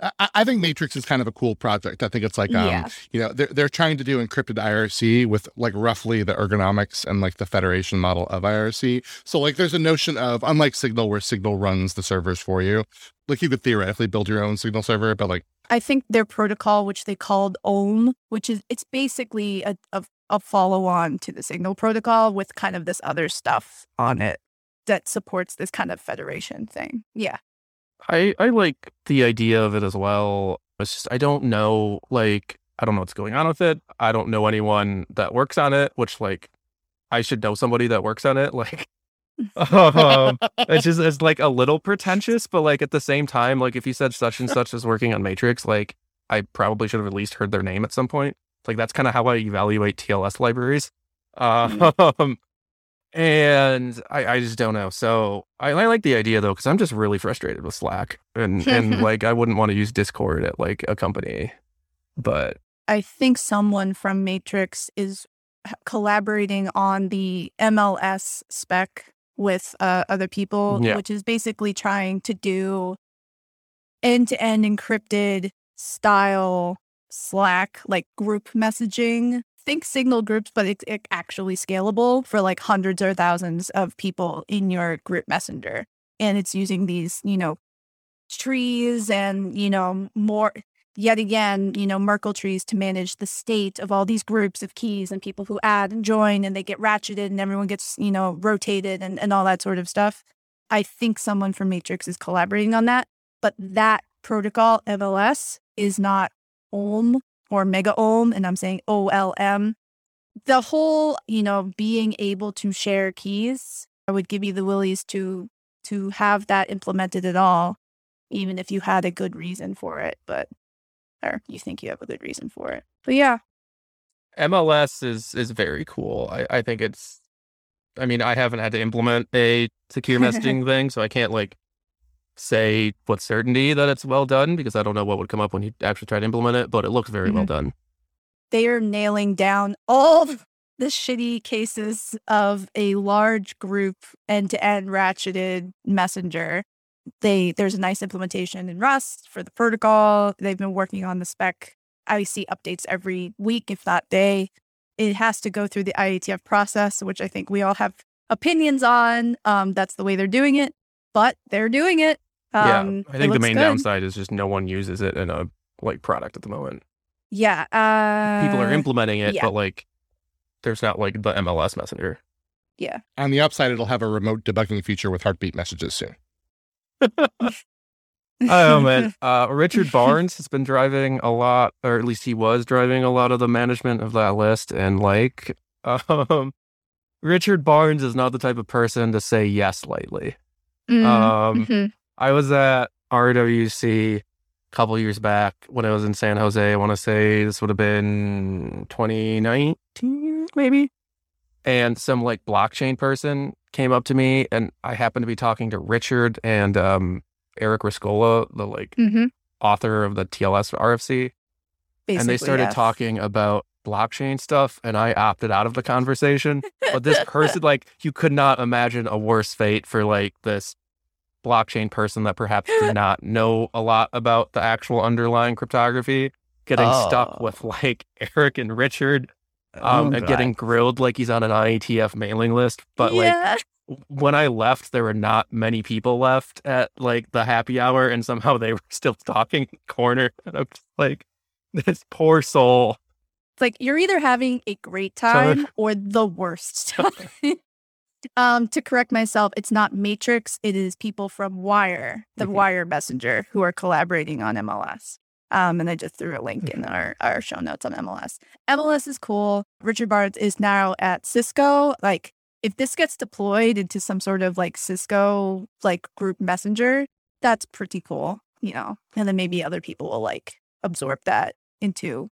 I, I think Matrix is kind of a cool project. I think it's like, um, Yeah. you know, they're, they're trying to do encrypted IRC with like roughly the ergonomics and like the federation model of IRC. So like there's a notion of, unlike Signal, where Signal runs the servers for you, like you could theoretically build your own Signal server, but like, I think their protocol, which they called Olm, which is it's basically a, a, a follow-on to the Signal protocol with kind of this other stuff on it that supports this kind of federation thing. Yeah. I, I like the idea of it as well. It's just I don't know like I don't know what's going on with it. I don't know anyone that works on it, which like I should know somebody that works on it. Like um, it's just it's like a little pretentious, but like at the same time, like if you said such and such is working on Matrix, like I probably should have at least heard their name at some point. Like that's kind of how I evaluate TLS libraries. Um, and I, I just don't know. So I, I like the idea though, because I'm just really frustrated with Slack, and and like I wouldn't want to use Discord at like a company, but I think someone from Matrix is collaborating on the MLS spec with uh, other people, Yeah. which is basically trying to do end to end encrypted style Slack, like group messaging. Think signal groups, but it's it actually scalable for like hundreds or thousands of people in your group messenger. And it's using these, you know, trees and, you know, more yet again, you know, Merkle trees to manage the state of all these groups of keys and people who add and join and they get ratcheted and everyone gets, you know, rotated and, and all that sort of stuff. I think someone from Matrix is collaborating on that, but that protocol, MLS, is not Olm or Megolm, and I'm saying OLM. The whole, you know, being able to share keys, I would give you the willies to to have that implemented at all, even if you had a good reason for it. But or you think you have a good reason for it. But yeah, MLS is is very cool. I, I think it's I mean, I haven't had to implement a secure messaging thing, so I can't like say with certainty that it's well done because I don't know what would come up when you actually try to implement it, but it looks very well Mhm. done. they are nailing down all the shitty cases of a large group end to end ratcheted messenger. They there's a nice implementation in Rust for the protocol. They've been working on the spec. I see updates every week, if not day. It has to go through the IETF process, which I think we all have opinions on. Um, that's the way they're doing it, but they're doing it. Um, yeah. I think the main good. downside is just no one uses it in a like product at the moment. Yeah. Uh, People are implementing it, yeah. but like there's not like the MLS messenger. Yeah. on the upside, it'll have a remote debugging feature with heartbeat messages soon. oh man, uh, Richard Barnes has been driving a lot, or at least he was driving a lot of the management of that list. And like, um, Richard Barnes is not the type of person to say yes lightly. Mm, Um, mhm. I was at RWC a couple years back when I was in San Jose. I want to say this would have been 2019, maybe. And some like blockchain person came up to me, and I happened to be talking to Richard and um, Eric Rescorla, the like Mhm. author of the TLS RFC, and they started yes. talking about blockchain stuff, and I opted out of the conversation. But this person, like, you could not imagine a worse fate for like this blockchain person that perhaps did not know a lot about the actual underlying cryptography, getting stuck Oh. with like Eric and Richard, Oh, um, and getting grilled like he's on an IETF mailing list. But like, when I left, there were not many people left at like the happy hour, and somehow they were still talking in the corner. And I'm just like, this poor soul. It's like you're either having a great time or the worst time. Um, to correct myself, it's not Matrix. It is people from Wire, the. Wire Messenger, who are collaborating on MLS. Um, and I just threw a link in our, our show notes on MLS. MLS is cool. Richard Barnes is now at Cisco. Like, if this gets deployed into some sort of like Cisco like group messenger, that's pretty cool, you know. And then maybe other people will like absorb that into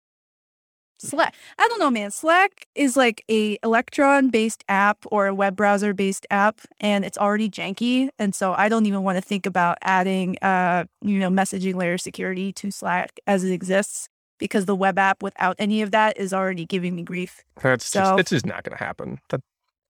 Slack. I don't know, man. Slack is like a Electron based app or a web browser based app, and it's already janky. And so I don't even want to think about adding, uh, you know, messaging layer security to Slack as it exists because the web app without any of that is already giving me grief. That's So- just it's just not going to happen. That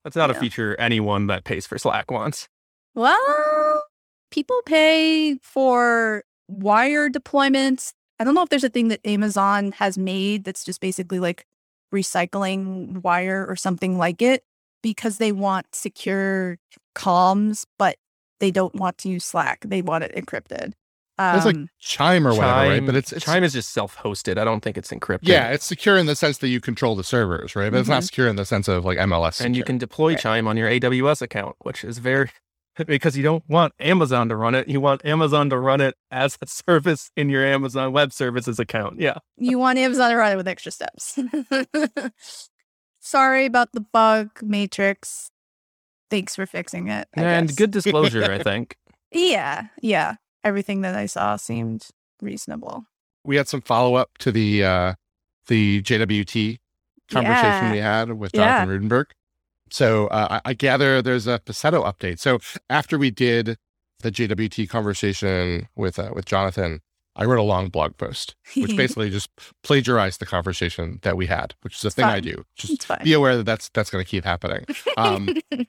that's not Yeah. a feature anyone that pays for Slack wants. Well, people pay for wire deployments. I don't know if there's a thing that Amazon has made that's just basically like recycling wire or something like it because they want secure comms, but they don't want to use Slack. They want it encrypted. It's like Um, Chime or whatever, right? But it's, it's Chime is just self-hosted. I don't think it's encrypted. yeah, it's secure in the sense that you control the servers, right? But it's not secure in the sense of like MLS. and you can deploy Right. Chime on your AWS account, which is very because you don't want Amazon to run it. You want Amazon to run it as a service in your Amazon Web Services account. Yeah. you want Amazon to run it with extra steps. Sorry about the bug, Matrix. Thanks for fixing it. I and guess. good disclosure, I think. Yeah, yeah. Everything that I saw seemed reasonable. we had some follow up to the uh the JWT conversation Yeah. we had with Yeah. Jonathan Rudenberg. So uh, I, I gather there's a PASETO update. So after we did the JWT conversation with uh, with Jonathan, I wrote a long blog post, which basically just plagiarized the conversation that we had, which is a It's thing I do. Just be aware that that's that's going to keep happening. Um,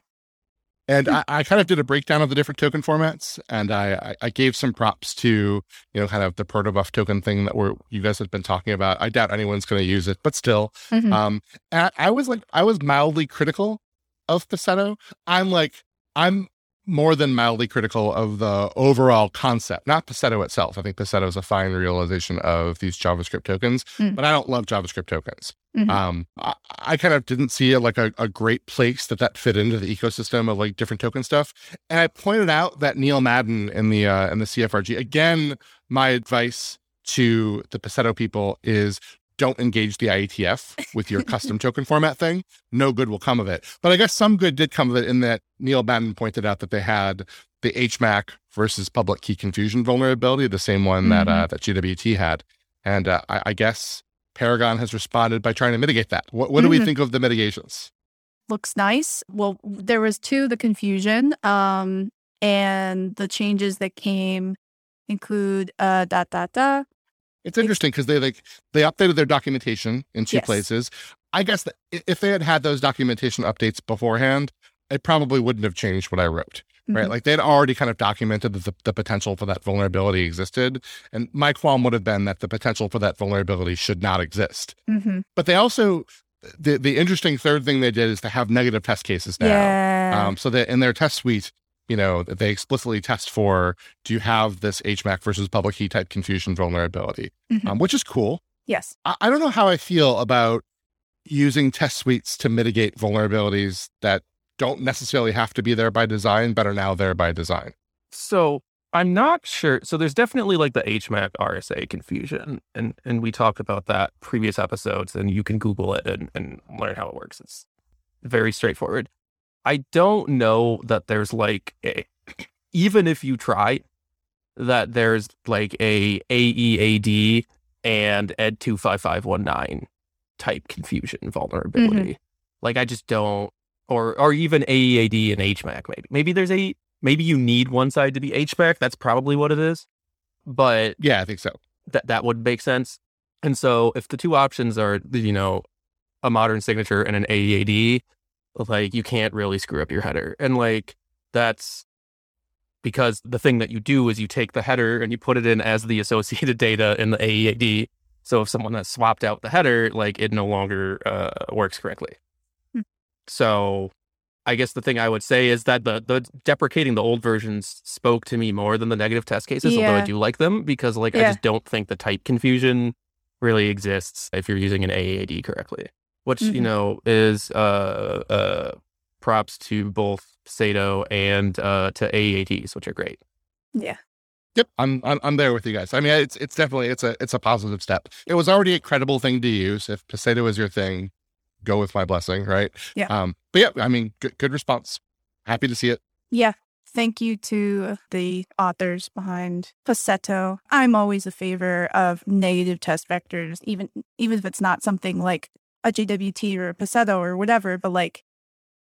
and I, I kind of did a breakdown of the different token formats, and I, I, I gave some props to you know kind of the protobuf token thing that we're you guys have been talking about. I doubt anyone's going to use it, but still, Mhm. um, and I was like I was mildly critical of PASETO. I'm like I'm more than mildly critical of the overall concept, not PASETO itself. I think PASETO is a fine realization of these JavaScript tokens, Mm. but I don't love JavaScript tokens. Mhm. Um, I, I kind of didn't see like a, a great place that that fit into the ecosystem of like different token stuff. And I pointed out that Neil Madden in the uh, in the CFRG again. My advice to the PASETO people is don't engage the IETF with your custom token format thing. No good will come of it. But I guess some good did come of it in that Neil Madden pointed out that they had the HMAC versus public key confusion vulnerability, the same one that uh, that JWT had. And uh, I, I guess Paragon has responded by trying to mitigate that. What, what do we Mhm. think of the mitigations? Looks nice. Well, there was two, the confusion, um, and the changes that came include uh dot dot dot. It's interesting because they like they updated their documentation in two Yes. places. I guess that if they had had those documentation updates beforehand, it probably wouldn't have changed what I wrote. Right, Mhm. like they'd already kind of documented that the, the potential for that vulnerability existed, and my qualm would have been that the potential for that vulnerability should not exist. Mhm. But they also, the the interesting third thing they did is to have negative test cases now. Yeah. Um, so that in their test suite, you know, that they explicitly test for do you have this HMAC versus public key type confusion vulnerability, Mhm. um, which is cool. yes. I, I don't know how I feel about using test suites to mitigate vulnerabilities that don't necessarily have to be there by design, but are now there by design. So I'm not sure. So there's definitely like the HMAC RSA confusion, and and we talked about that previous episodes, and you can Google it and, and learn how it works. It's very straightforward. I don't know that there's like a, even if you try, that there's like a AEAD and Ed two five five one nine type confusion vulnerability. Mm-hmm. Like I just don't, or or even AEAD and HMAC maybe. Maybe there's a maybe you need one side to be HMAC. That's probably what it is. But Yeah, I think so. that that would make sense. And so if the two options are you know a modern signature and an AEAD, like you can't really screw up your header. And like that's because the thing that you do is you take the header and you put it in as the associated data in the AEAD. So if someone has swapped out the header, like it no longer uh, works correctly. Hmm. So I guess the thing I would say is that the the deprecating the old versions spoke to me more than the negative test cases, although I do like them because like I just don't think the type confusion really exists if you're using an AAD correctly. Which, you Mhm. know, is uh uh props to both Sato and uh to AATs, which are great. Yeah. Yep, I'm, I'm I'm there with you guys. I mean, it's it's definitely it's a it's a positive step. It was already a credible thing to use. If PASETO is your thing, go with my blessing, right? Yeah. Um. But yeah, I mean, good good response. Happy to see it. Yeah. Thank you to the authors behind PASETO. I'm always a favor of negative test vectors, even even if it's not something like a JWT or a PASETO or whatever, but like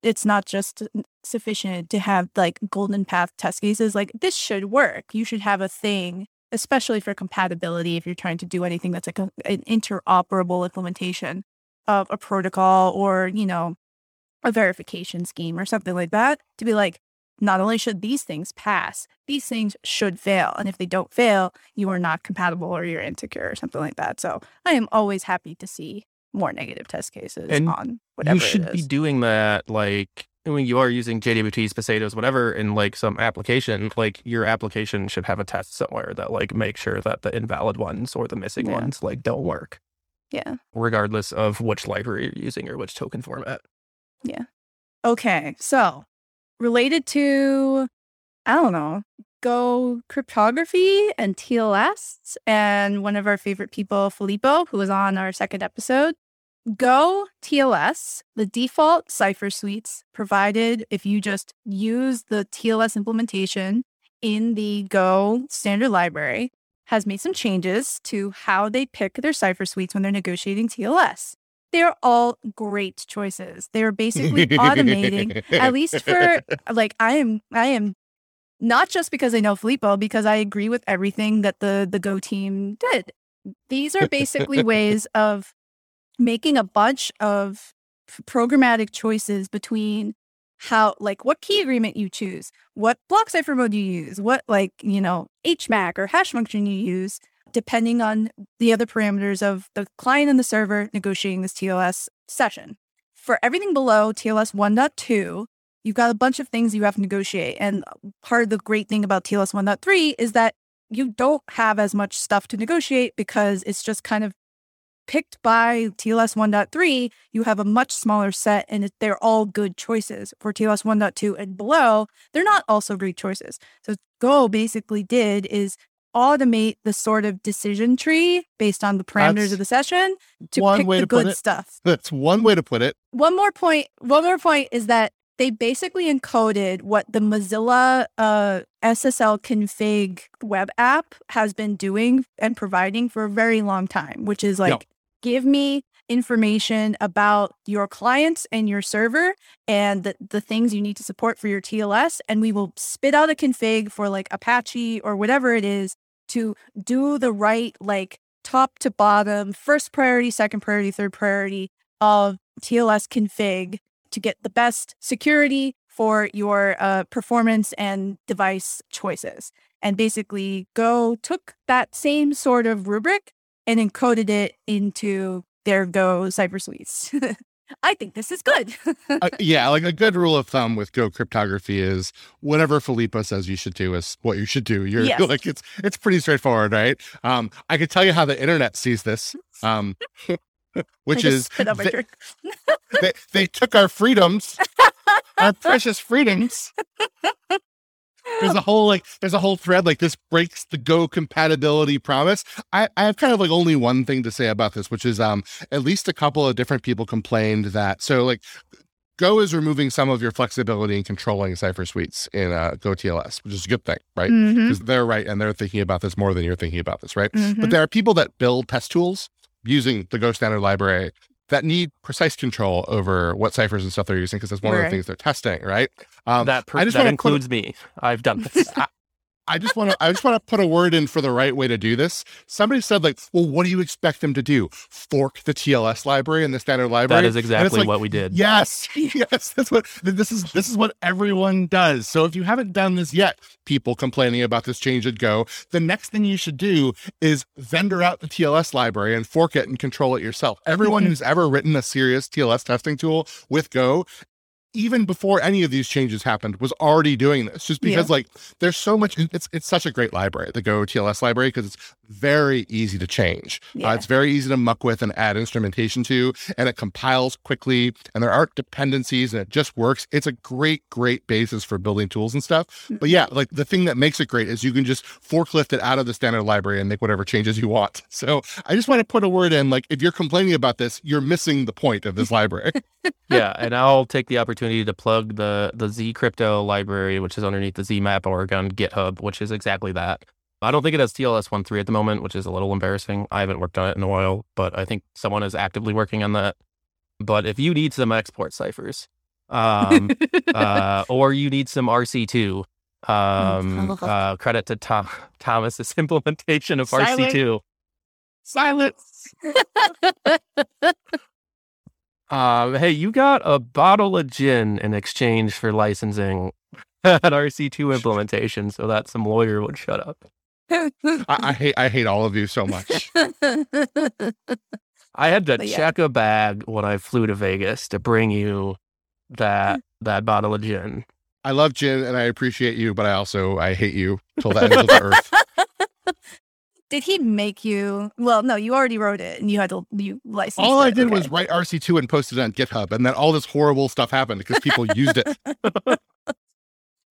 it's not just sufficient to have like golden path test cases. Like this should work. You should have a thing, especially for compatibility if you're trying to do anything that's like a, an interoperable implementation of a protocol or, you know, a verification scheme or something like that to be like, not only should these things pass, these things should fail. And if they don't fail, you are not compatible or you're insecure or something like that. So I am always happy to see more negative test cases And on whatever you should be doing that like when you are using JWTs, PASETOs, whatever, in like some application, like your application should have a test somewhere that like makes sure that the invalid ones or the missing Yeah. ones like don't work, yeah. regardless of which library you're using or which token format. Yeah. Okay. So related to, I don't know, Go cryptography and TLS, and one of our favorite people, Filippo, who was on our second episode. Go TLS, the default cipher suites provided if you just use the TLS implementation in the Go standard library, has made some changes to how they pick their cipher suites when they're negotiating TLS. They're all great choices. They're basically automating at least for like I am I am not just because I know Filippo, because I agree with everything that the the Go team did. These are basically ways of making a bunch of programmatic choices between how like what key agreement you choose, what block cipher mode you use, what like, you know, HMAC or hash function you use, depending on the other parameters of the client and the server negotiating this TLS session. For everything below TLS 1.2, you've got a bunch of things you have to negotiate. And part of the great thing about TLS 1.3 is that you don't have as much stuff to negotiate because it's just kind of picked by TLS 1.3. You have a much smaller set and they're all good choices. For TLS 1.2 and below, they're not also great choices. So Go basically did is automate the sort of decision tree based on the parameters That's of the session to pick the to put good stuff That's one way to put it. one more point. one more point is that they basically encoded what the mozilla uh, ssl config web app has been doing and providing for a very long time which is like. Give me information about your clients and your server and the, the things you need to support for your tls and we will spit out a config for like apache or whatever it is to do the right like top to bottom first priority second priority third priority of TLS config to get the best security for your uh, performance and device choices. And basically, Go took that same sort of rubric and encoded it into their Go cipher suites. I think this is good. Uh, yeah, like a good rule of thumb with Go cryptography is whatever Filippo says you should do is what you should do. You're Yes. like it's it's pretty straightforward, right? Um, I could tell you how the internet sees this. Um, which is spit out my they, they, they took our freedoms, our precious freedoms. There's a whole like there's a whole thread like this breaks the Go compatibility promise. I, I have kind of like only one thing to say about this, which is um at least a couple of different people complained that so like Go is removing some of your flexibility in controlling cipher suites in uh, Go TLS, which is a good thing, right? Because they're right and they're thinking about this more than you're thinking about this, right? mhm. But there are people that build test tools using the Go standard library that need precise control over what ciphers and stuff they're using because that's one of the things they're testing, right? Um, that per- I just that wanna includes me. I've done this. I just want to I just want to put a word in for the right way to do this. Somebody said like, "Well, what do you expect them to do? Fork the TLS library and the standard library?" that is exactly like, what we did. Yes, yes, that's what this is. This is what everyone does. So if you haven't done this yet, people complaining about this change at Go, the next thing you should do is vendor out the TLS library and fork it and control it yourself. Everyone Mhm. who's ever written a serious TLS testing tool with Go even before any of these changes happened, was already doing this. Just because, like, there's so much. It's it's such a great library, the Go TLS library, because it's very easy to change. Uh, Yeah. it's very easy to muck with and add instrumentation to, and it compiles quickly, and there aren't dependencies, and it just works. It's a great, great basis for building tools and stuff. But yeah, like the thing that makes it great is you can just forklift it out of the standard library and make whatever changes you want. So I just want to put a word in, like, if you're complaining about this, you're missing the point of this library. yeah, and I'll take the opportunity to plug the the ZCrypto library, which is underneath the ZMap org on GitHub, which is exactly that. I don't think it has TLS 1.3 at the moment, which is a little embarrassing. I haven't worked on it in a while, but I think someone is actively working on that. But if you need some export ciphers, um, uh, or you need some RC2, um, uh, credit to Tom Thomas's implementation of Silent. RC2. Silence. Um, hey, you got a bottle of gin in exchange for licensing an RC2 implementation so that some lawyer would shut up. I, I hate I hate all of you so much. I had to yeah. check a bag when I flew to Vegas to bring you that that bottle of gin. I love gin and I appreciate you, but I also I hate you till the end of the earth. Did he make you? Well, no, you already wrote it and you had to you license. All I did okay. was write RC2 and post it on GitHub, and then all this horrible stuff happened because people used it.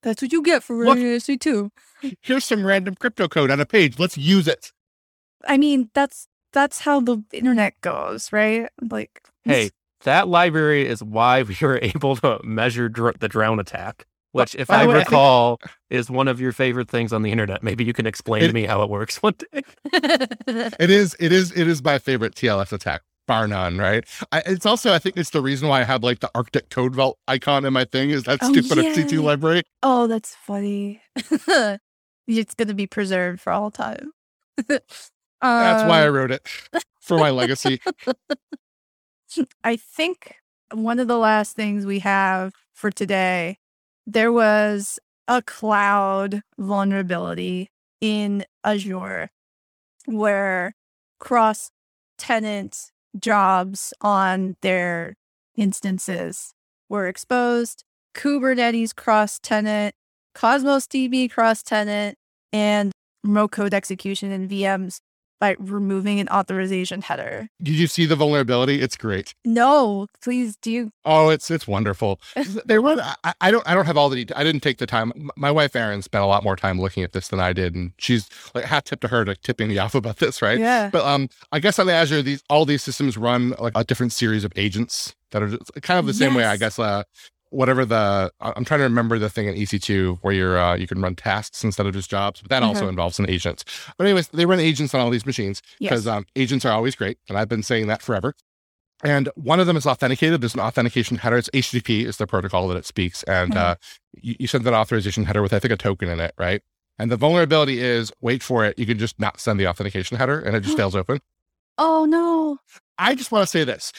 That's what you get for writing RC two. Here's some random crypto code on a page. Let's use it. I mean, that's that's how the internet goes, right? Like, Hey, that library is why we were able to measure dr- the DROWN attack, which, if I way, I think- recall, is one of your favorite things on the internet. Maybe you can explain It- to me how it works one day. It is it is it is my favorite TLS attack, bar none. Right? I, it's also I think it's the reason why I have like the Arctic Code Vault icon in my thing is that Oh, stupid yeah. RC2 library. oh, that's funny. it's gonna be preserved for all time. That's why I Um, wrote it for my legacy. I think one of the last things we have for today, there was a cloud vulnerability in Azure where cross tenant jobs on their instances were exposed. Kubernetes cross tenant, Cosmos DB cross tenant, and remote code execution in VMs by removing an authorization header. Did you see the vulnerability? It's great. No, please do. Oh, it's it's wonderful. They run. I, I don't. I don't have all the. details. I didn't take the time. My wife Erin spent a lot more time looking at this than I did, and she's like hat tip to her to tipping me off about this, right? Yeah. But um, I guess on the Azure, these all these systems run like a different series of agents that are just kind of the same way. I guess uh, whatever the I'm trying to remember the thing in EC2 where you're uh, you can run tasks instead of just jobs, but that also Mhm. involves an agent. But anyways, they run agents on all these machines because Yes. um, agents are always great, and I've been saying that forever. And one of them is authenticated. There's an authentication header. It's HTTP is the protocol that it speaks, and Mhm. uh, you, you send that authorization header with I think a token in it, right? And the vulnerability is wait for it. You can just not send the authentication header, and it just stays open. oh no. I just want to say this.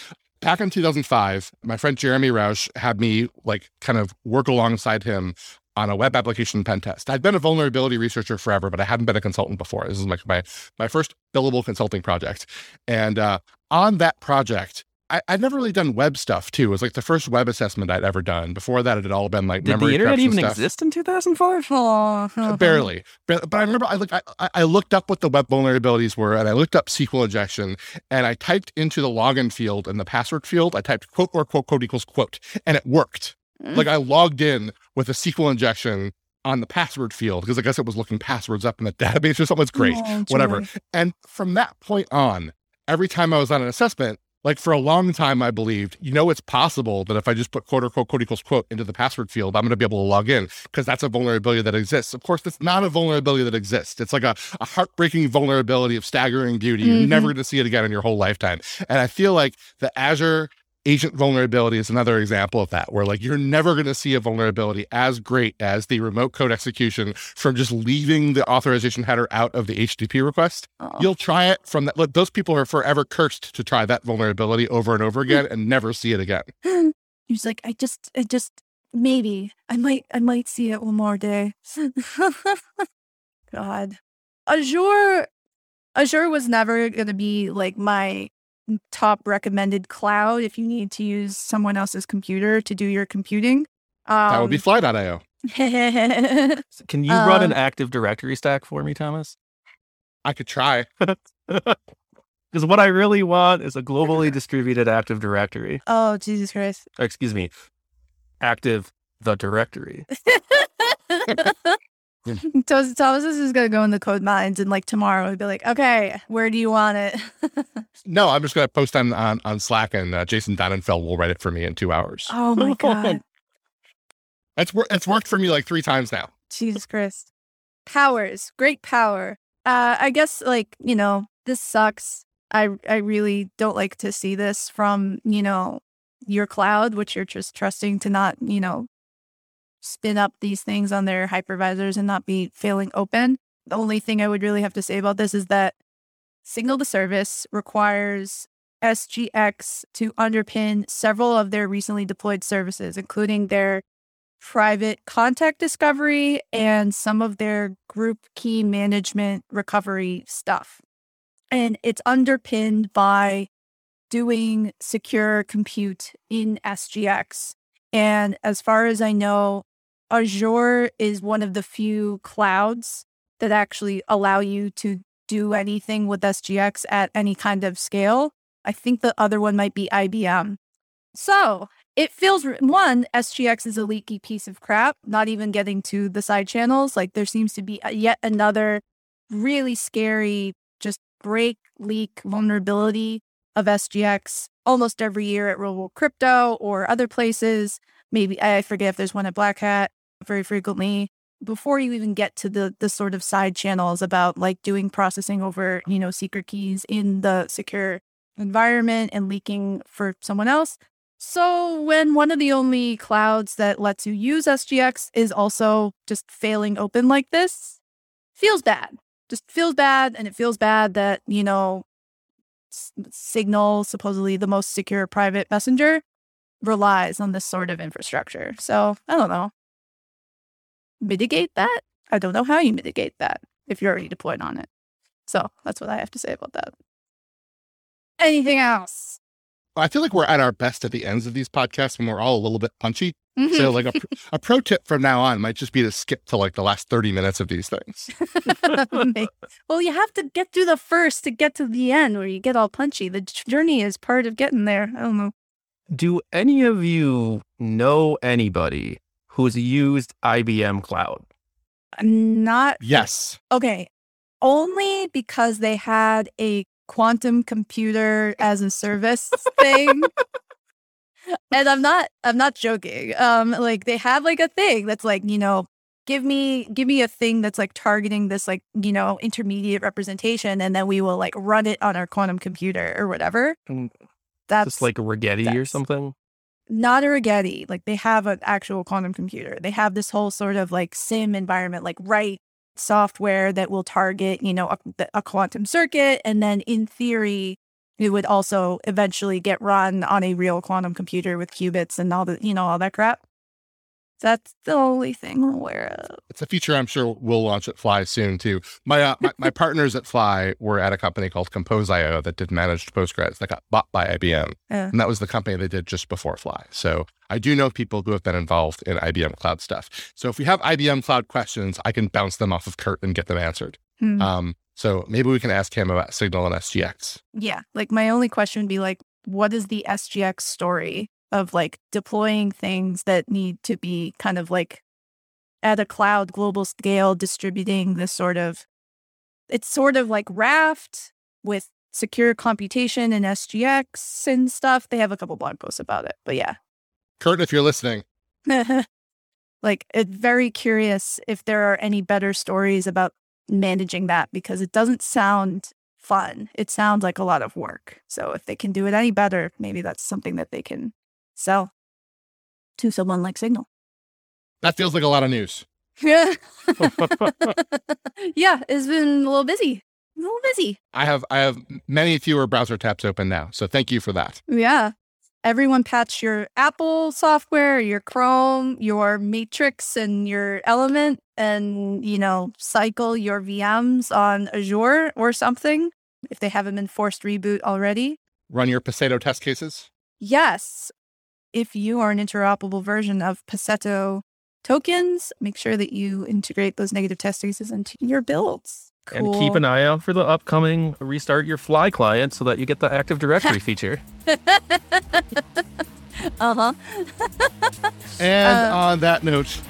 Back in 2005, my friend Jeremy Rauch had me like kind of work alongside him on a web application pen test. I'd been a vulnerability researcher forever, but I hadn't been a consultant before. This is like my my first billable consulting project. And uh, on that project, I, I'd never really done web stuff too. It was like the first web assessment I'd ever done. Before that, it had all been like Did memory the internet corruption even stuff. exist in 2005? Oh, Uh, barely but, but i remember i looked I, I- I looked up what the web vulnerabilities were and i looked up sql injection and i typed into the login field and the password field i typed quote or quote quote equals quote and it worked Mm. like i logged in with a sql injection on the password field because i guess it was looking passwords up in the database or something it's great Oh, whatever. and from that point on every time i was on an assessment like for a long time i believed you know it's possible that if i just put quote or quote quote equals quote into the password field i'm going to be able to log in because that's a vulnerability that exists. Of course it's not a vulnerability that exists. It's like a, a heartbreaking vulnerability of staggering beauty. You're Mhm. never going to see it again in your whole lifetime. And i feel like the azure agent vulnerability is another example of that where like you're never going to see a vulnerability as great as the remote code execution from just leaving the authorization header out of the http request Oh. You'll try it from that. Look, those people are forever cursed to try that vulnerability over and over again and never see it again. He's like, I just, I just, maybe, I might, I might see it one more day. God, Azure, Azure was never gonna be like my top recommended cloud if you need to use someone else's computer to do your computing. Um, that would be fly.io. Can you run an Um, Active Directory stack for me, Thomas? I could try. Because what I really want is a globally distributed Active Directory. oh Jesus Christ! Or, excuse me, Active the Directory. Thomas, Thomas is gonna go in the code mines and like tomorrow he'd be like, okay, where do you want it? No, I'm just going to post on, on, on Slack and uh, Jason Donenfeld will write it for me in two hours. oh my god, That's wor- it's worked for me like three times now. Jesus Christ! Powers, great power. Uh, I guess like you know this sucks. I I really don't like to see this from you know your cloud, which you're just trusting to not you know spin up these things on their hypervisors and not be failing open. The only thing I would really have to say about this is that Signal to Service requires SGX to underpin several of their recently deployed services, including their private contact discovery and some of their group key management recovery stuff. And it's underpinned by doing secure compute in SGX. And as far as I know, Azure is one of the few clouds that actually allow you to do anything with SGX at any kind of scale. I think the other one might be IBM. So it feels one, SGX is a leaky piece of crap, not even getting to the side channels. Like there seems to be uh, yet another really scary, just break leak vulnerability of SGX almost every year at Real World Crypto or other places. Maybe I forget if there's one at Black Hat very frequently. Before you even get to the the sort of side channels about like doing processing over, you know, secret keys in the secure environment and leaking for someone else. So when one of the only clouds that lets you use SGX is also just failing open like this, feels bad. Just feels bad and it feels bad that, you know, Signal, supposedly the most secure private messenger, relies on this sort of infrastructure. So I don't know. Mitigate that? I don't know how you mitigate that if you're already deployed on it. So that's what I have to say about that. Anything else? I feel like we're at our best at the ends of these podcasts when we're all a little bit punchy. Mm-hmm. So, like a, a pro tip from now on might just be to skip to like the last 30 minutes of these things. well, you have to get through the first to get to the end where you get all punchy. The journey is part of getting there. I don't know. Do any of you know anybody who's used IBM Cloud? I'm not Yes. okay. Only because they had a quantum computer as a service thing. and I'm not I'm not joking. Um like they have like a thing that's like, you know, give me give me a thing that's like targeting this like, you know, intermediate representation and then we will like run it on our quantum computer or whatever. Mm, That's Just like a Rigetti or something? Not a Rigetti. Like they have an actual quantum computer. They have this whole sort of like sim environment, like write software that will target, you know, a, a quantum circuit. And then in theory, it would also eventually get run on a real quantum computer with qubits and all the, you know, all that crap. That's the only thing I'm aware of. It's a feature I'm sure we'll launch at Fly soon too. My uh, my, my partners at Fly were at a company called Compose.io that did managed Postgres that got bought by IBM. Yeah. And that was the company they did just before Fly. So I do know people who have been involved in IBM Cloud stuff. So if we have IBM Cloud questions, I can bounce them off of Kurt and get them answered. Hmm. Um, so maybe we can ask him about Signal and SGX. Yeah. Like my only question would be like, what is the SGX story of like deploying things that need to be kind of like at a cloud global scale, distributing this sort of, it's sort of like Raft with secure computation and SGX and stuff. They have a couple blog posts about it, but yeah. Kurt, if you're listening, like it's very curious if there are any better stories about managing that because it doesn't sound fun. It sounds like a lot of work. So if they can do it any better, maybe that's something that they can sell to someone like Signal. that feels like a lot of news. Yeah. yeah, it's been a little busy. A little busy. I have I have many fewer browser tabs open now. So thank you for that. Yeah. Everyone patch your Apple software, your Chrome, your Matrix, and your Element, and, you know, cycle your VMs on Azure or something if they haven't been forced reboot already. run your Paseto test cases? Yes. If you are an interoperable version of Paseto tokens, make sure that you integrate those negative test cases into your builds. Cool. And keep an eye out for the upcoming restart your fly client so that you get the Active Directory feature. uh huh. and uh, on that note,